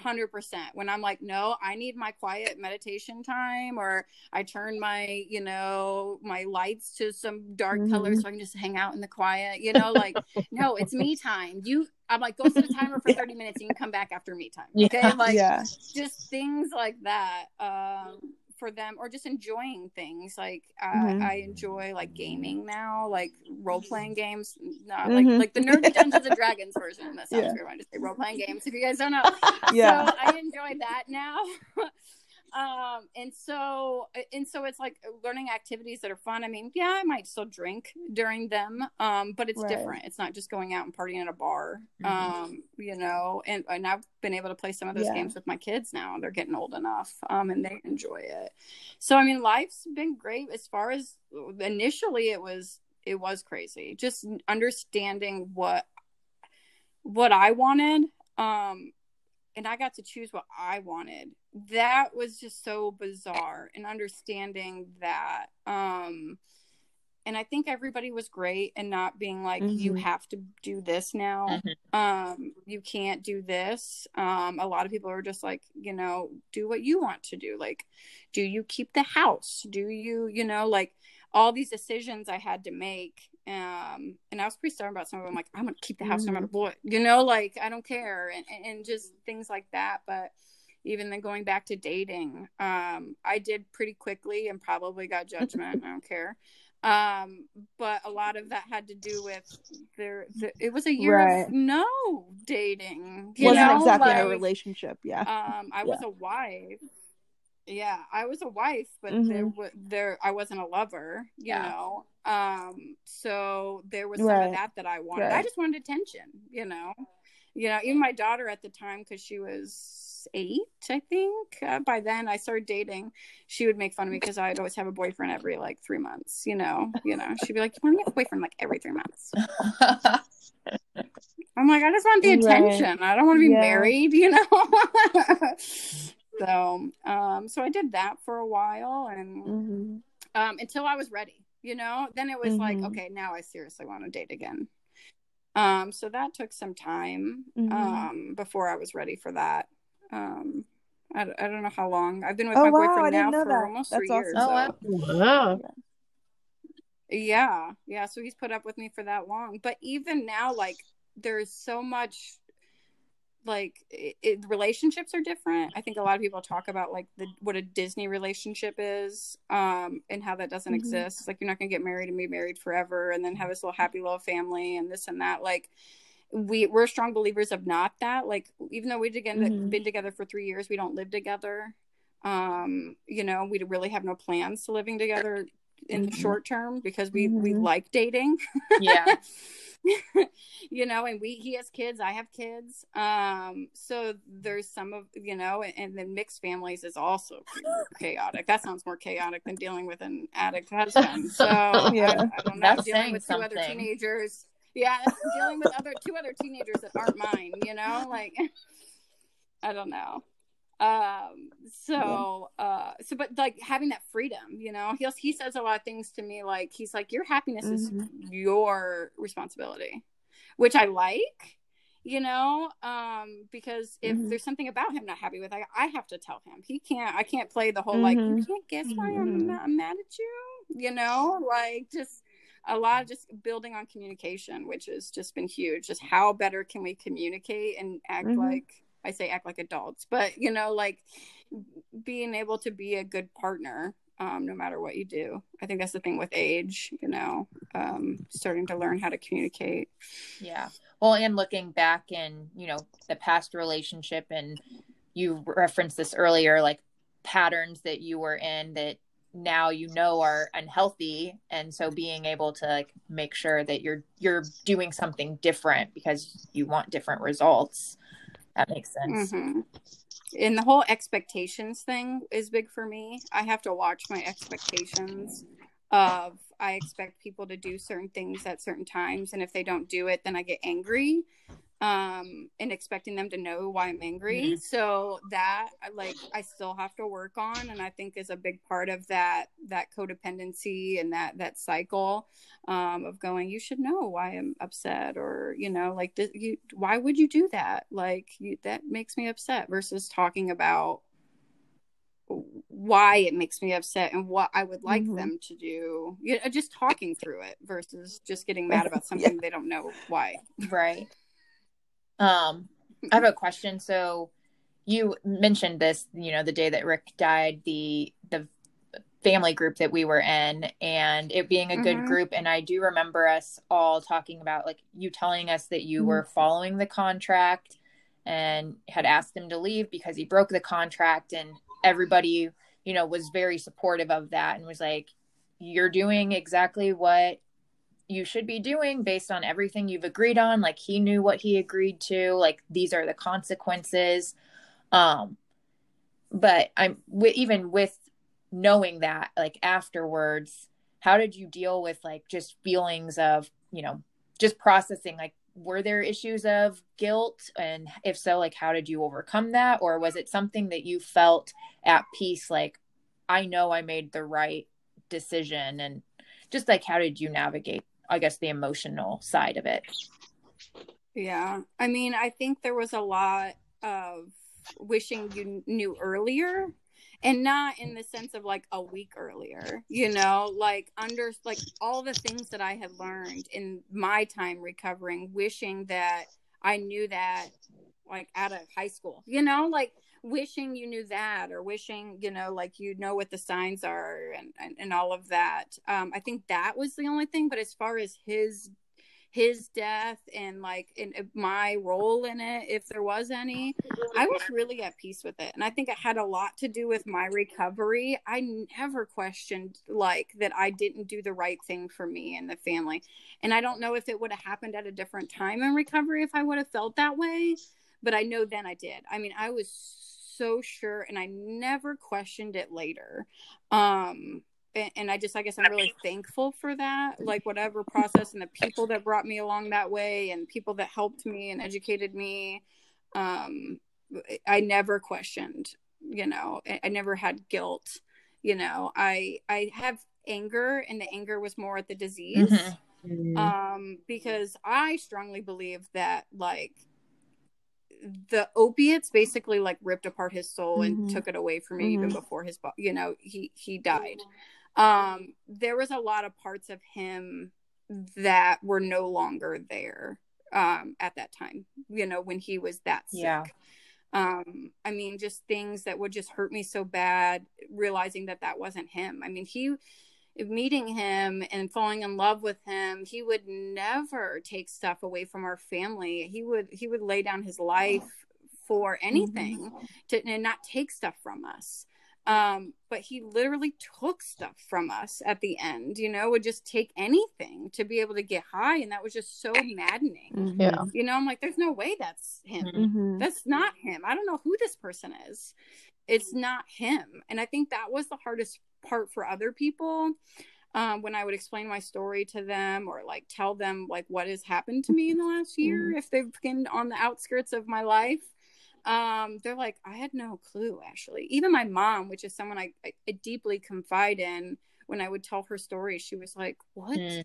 100% when i'm like no i need my quiet meditation time or i turn my you know my lights to some dark mm-hmm. color so i can just hang out in the quiet you know like no it's me time you i'm like go set a timer for 30 minutes and you can come back after me time okay yeah. like yeah. just things like that um for them or just enjoying things like uh, mm-hmm. i enjoy like gaming now like role-playing games not like mm-hmm. like the nerdy dungeons and dragons version that sounds yeah. weird i just say role-playing games if you guys don't know yeah so i enjoy that now um and so and so it's like learning activities that are fun i mean yeah i might still drink during them um but it's right. different it's not just going out and partying at a bar mm-hmm. um you know and and i've been able to play some of those yeah. games with my kids now they're getting old enough um and they enjoy it so i mean life's been great as far as initially it was it was crazy just understanding what what i wanted um and I got to choose what I wanted. That was just so bizarre and understanding that. Um, and I think everybody was great and not being like, mm-hmm. you have to do this now. Mm-hmm. Um, you can't do this. Um, a lot of people are just like, you know, do what you want to do. Like, do you keep the house? Do you, you know, like all these decisions I had to make um and i was pretty stubborn about some of them like i'm gonna keep the house mm-hmm. no matter mm-hmm. what you know like i don't care and, and just things like that but even then going back to dating um i did pretty quickly and probably got judgment i don't care um but a lot of that had to do with there the, it was a year right. of no dating you wasn't know? exactly like, a relationship yeah um i yeah. was a wife yeah i was a wife but mm-hmm. there there i wasn't a lover you yeah. know um so there was some right. of that that i wanted right. i just wanted attention you know you know even my daughter at the time because she was eight i think uh, by then i started dating she would make fun of me because i'd always have a boyfriend every like three months you know you know she'd be like you want to get a boyfriend like every three months i'm like i just want the attention right. i don't want to be yeah. married you know so um so i did that for a while and mm-hmm. um until i was ready you know then it was mm-hmm. like okay now i seriously want to date again um so that took some time mm-hmm. um before i was ready for that um I, I don't know how long i've been with oh, my wow, boyfriend now for that. almost That's three awesome. years oh, so. wow. yeah yeah so he's put up with me for that long but even now like there's so much like it, it, relationships are different. I think a lot of people talk about like the what a disney relationship is um and how that doesn't mm-hmm. exist. Like you're not gonna get married and be married forever and then have this little happy little family and this and that. Like we we're strong believers of not that. Like even though we've again mm-hmm. been together for three years we don't live together. Um you know we really have no plans to living together in mm-hmm. the short term because we we mm-hmm. like dating yeah you know, and we he has kids, I have kids. Um, so there's some of you know, and, and then mixed families is also chaotic. That sounds more chaotic than dealing with an addict husband. So yeah, I, I don't know, That's dealing with two something. other teenagers. Yeah, dealing with other two other teenagers that aren't mine, you know, like I don't know um so yeah. uh so but like having that freedom you know he he says a lot of things to me like he's like your happiness mm-hmm. is your responsibility which i like you know um because if mm-hmm. there's something about him not happy with I, I have to tell him he can't i can't play the whole mm-hmm. like you mm-hmm. can't guess why I'm, mm-hmm. I'm mad at you you know like just a lot of just building on communication which has just been huge just how better can we communicate and act mm-hmm. like i say act like adults but you know like being able to be a good partner um, no matter what you do. I think that's the thing with age, you know, um, starting to learn how to communicate. Yeah. Well, and looking back in, you know, the past relationship, and you referenced this earlier, like patterns that you were in that now you know are unhealthy and so being able to like make sure that you're you're doing something different because you want different results that makes sense. Mm-hmm. And the whole expectations thing is big for me. I have to watch my expectations of I expect people to do certain things at certain times and if they don't do it then I get angry um and expecting them to know why i'm angry mm-hmm. so that like i still have to work on and i think is a big part of that that codependency and that that cycle um of going you should know why i'm upset or you know like this, you why would you do that like you, that makes me upset versus talking about why it makes me upset and what I would like mm-hmm. them to do. You know, just talking through it versus just getting mad about something yeah. they don't know why. Right. Um, I have a question. So you mentioned this, you know, the day that Rick died, the the family group that we were in and it being a good mm-hmm. group and I do remember us all talking about like you telling us that you mm-hmm. were following the contract and had asked him to leave because he broke the contract and everybody, you know, was very supportive of that and was like you're doing exactly what you should be doing based on everything you've agreed on like he knew what he agreed to like these are the consequences. Um but i'm w- even with knowing that like afterwards how did you deal with like just feelings of you know just processing like were there issues of guilt? And if so like how did you overcome that? Or was it something that you felt at peace like i know i made the right decision? And just like how did you navigate I guess the emotional side of it. Yeah. I mean, I think there was a lot of wishing you knew earlier and not in the sense of like a week earlier you know like under like all the things that i had learned in my time recovering wishing that i knew that like out of high school you know like wishing you knew that or wishing you know like you know what the signs are and and, and all of that. Um i think that was the only thing but as far as his his death and like in my role in it if there was any i was really at peace with it. And i think it had a lot to do with my recovery. I never questioned like that i didn't do the right thing for me and the family. And i don't know if it would have happened at a different time in recovery if i would have felt that way but i know then i did. I mean i was so sure and I never questioned it later. Um and, and I just I guess I'm really thankful for that. Like whatever process and the people that brought me along that way and people that helped me and educated me. Um I never questioned, you know, I, I never had guilt. You know, I I have anger and the anger was more at the disease. Mm-hmm. Um, because I strongly believe that like the opiates basically like ripped apart his soul and mm-hmm. took it away from me mm-hmm. even before his you know he he died um there was a lot of parts of him that were no longer there um at that time you know when he was that sick yeah um i mean just things that would just hurt me so bad realizing that that wasn't him i mean he meeting him and falling in love with him he would never take stuff away from our family. He would he would lay down his life for anything mm-hmm. to and not take stuff from us. Um but he literally took stuff from us at the end you know would just take anything to be able to get high and that was just so maddening. Mm-hmm. yeah. You know i'm like there's no way that's him. Mm-hmm. that's not him. I don't know who this person is. It's not him. And i think that was the hardest part for other people um, when I would explain my story to them or like tell them like what has happened to me in the last year mm-hmm. if they've been on the outskirts of my life um, they're like I had no clue actually even my mom which is someone I, I, I deeply confide in when I would tell her story she was like what mm.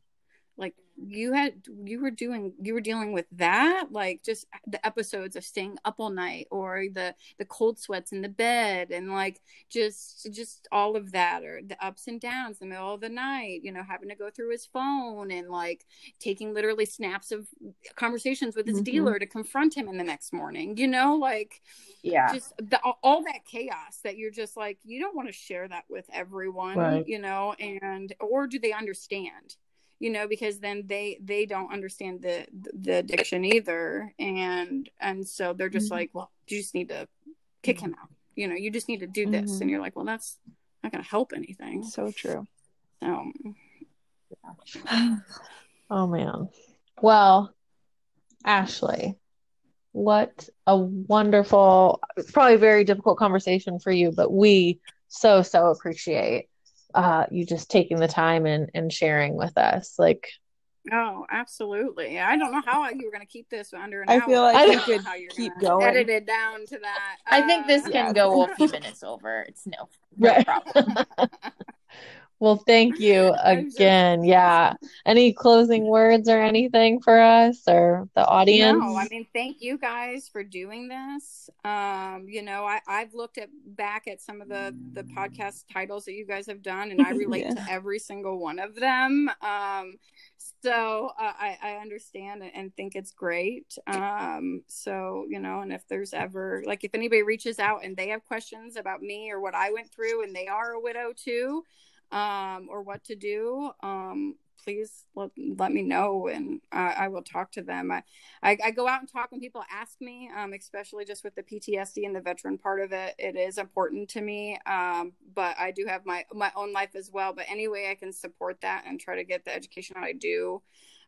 like you had you were doing you were dealing with that? Like just the episodes of staying up all night or the the cold sweats in the bed and like just just all of that or the ups and downs in the middle of the night you know having to go through his phone and like taking literally snaps of conversations with his mm-hmm. dealer to confront him in the next morning you know? Like yeah. just the, all that chaos that you're just like you don't want to share that with everyone right. you know? And or do they understand you know because then they they don't understand the the addiction either and and so they're just mm-hmm. like well you just need to kick him out you know you just need to do this mm-hmm. and you're like well that's not going to help anything so true um yeah. oh man well ashley what a wonderful probably very difficult conversation for you but we so so appreciate uh, you just taking the time and, and sharing with us. Like, oh, absolutely. I don't know how you were going to keep this under an hour. I hour. feel like you could keep going. Edit it down to that. I think this uh, can go a few minutes over. It's no, no right. problem. Well, thank you again. Yeah. Any closing words or anything for us or the audience? No, I mean, thank you guys for doing this. Um, you know, I, I've looked at back at some of the the podcast titles that you guys have done, and I relate yeah. to every single one of them. Um, so uh, I, I understand and think it's great. Um, so you know, and if there's ever like if anybody reaches out and they have questions about me or what I went through, and they are a widow too um, or what to do, um, please let, let me know and I will talk to them. I, I, I, go out and talk when people ask me, um, especially just with the PTSD and the veteran part of it. It is important to me, um, but I do have my my own life as well. But anyway, I can support that and try to get the education I do.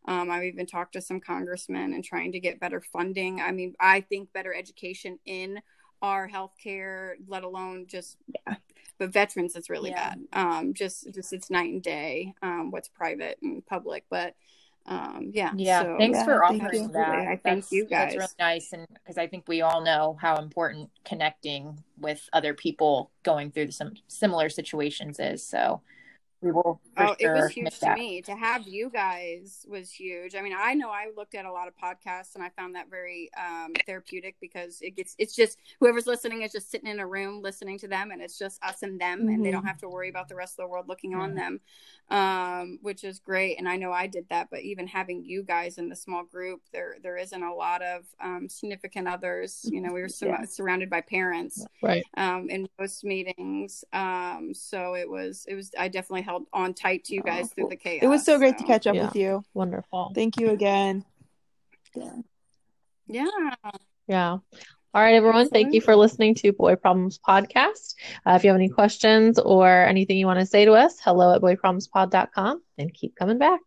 Um, I've even talked to some congressmen and trying to get better funding. I mean, I think better education in our healthcare, let alone just yeah but veterans it's really yeah. bad um just just it's night and day um what's private and public but um yeah yeah so, thanks yeah, for offering that i thank you guys that's really nice and because i think we all know how important connecting with other people going through some similar situations is so we will. Oh, sure it was huge to me to have you guys was huge. I mean, I know I looked at a lot of podcasts and I found that very um, therapeutic because it gets it's just whoever's listening is just sitting in a room listening to them and it's just us and them mm-hmm. and they don't mm-hmm. have to worry about the rest of the world looking mm-hmm. on them, um, which is great. And I know I did that, but even having you guys in the small group, there there isn't a lot of um, significant others. You know, we were yeah. surrounded by parents, right? Um, in most meetings, um, so it was it was I definitely held on tight to you guys oh, through the chaos. It was so great so. to catch up yeah. with you. Wonderful. Thank you again. Yeah. Yeah. Yeah. All right, everyone. Thank you for listening to Boy Problems Podcast. Uh, if you have any questions or anything you want to say to us, hello at boyproblemspod.com and keep coming back.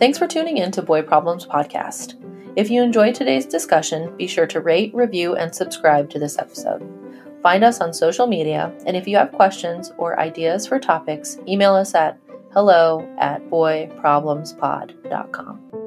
Thanks for tuning in to Boy Problems Podcast. If you enjoyed today's discussion, be sure to rate, review, and subscribe to this episode. Find us on social media, and if you have questions or ideas for topics, email us at hello at boyproblemspod.com.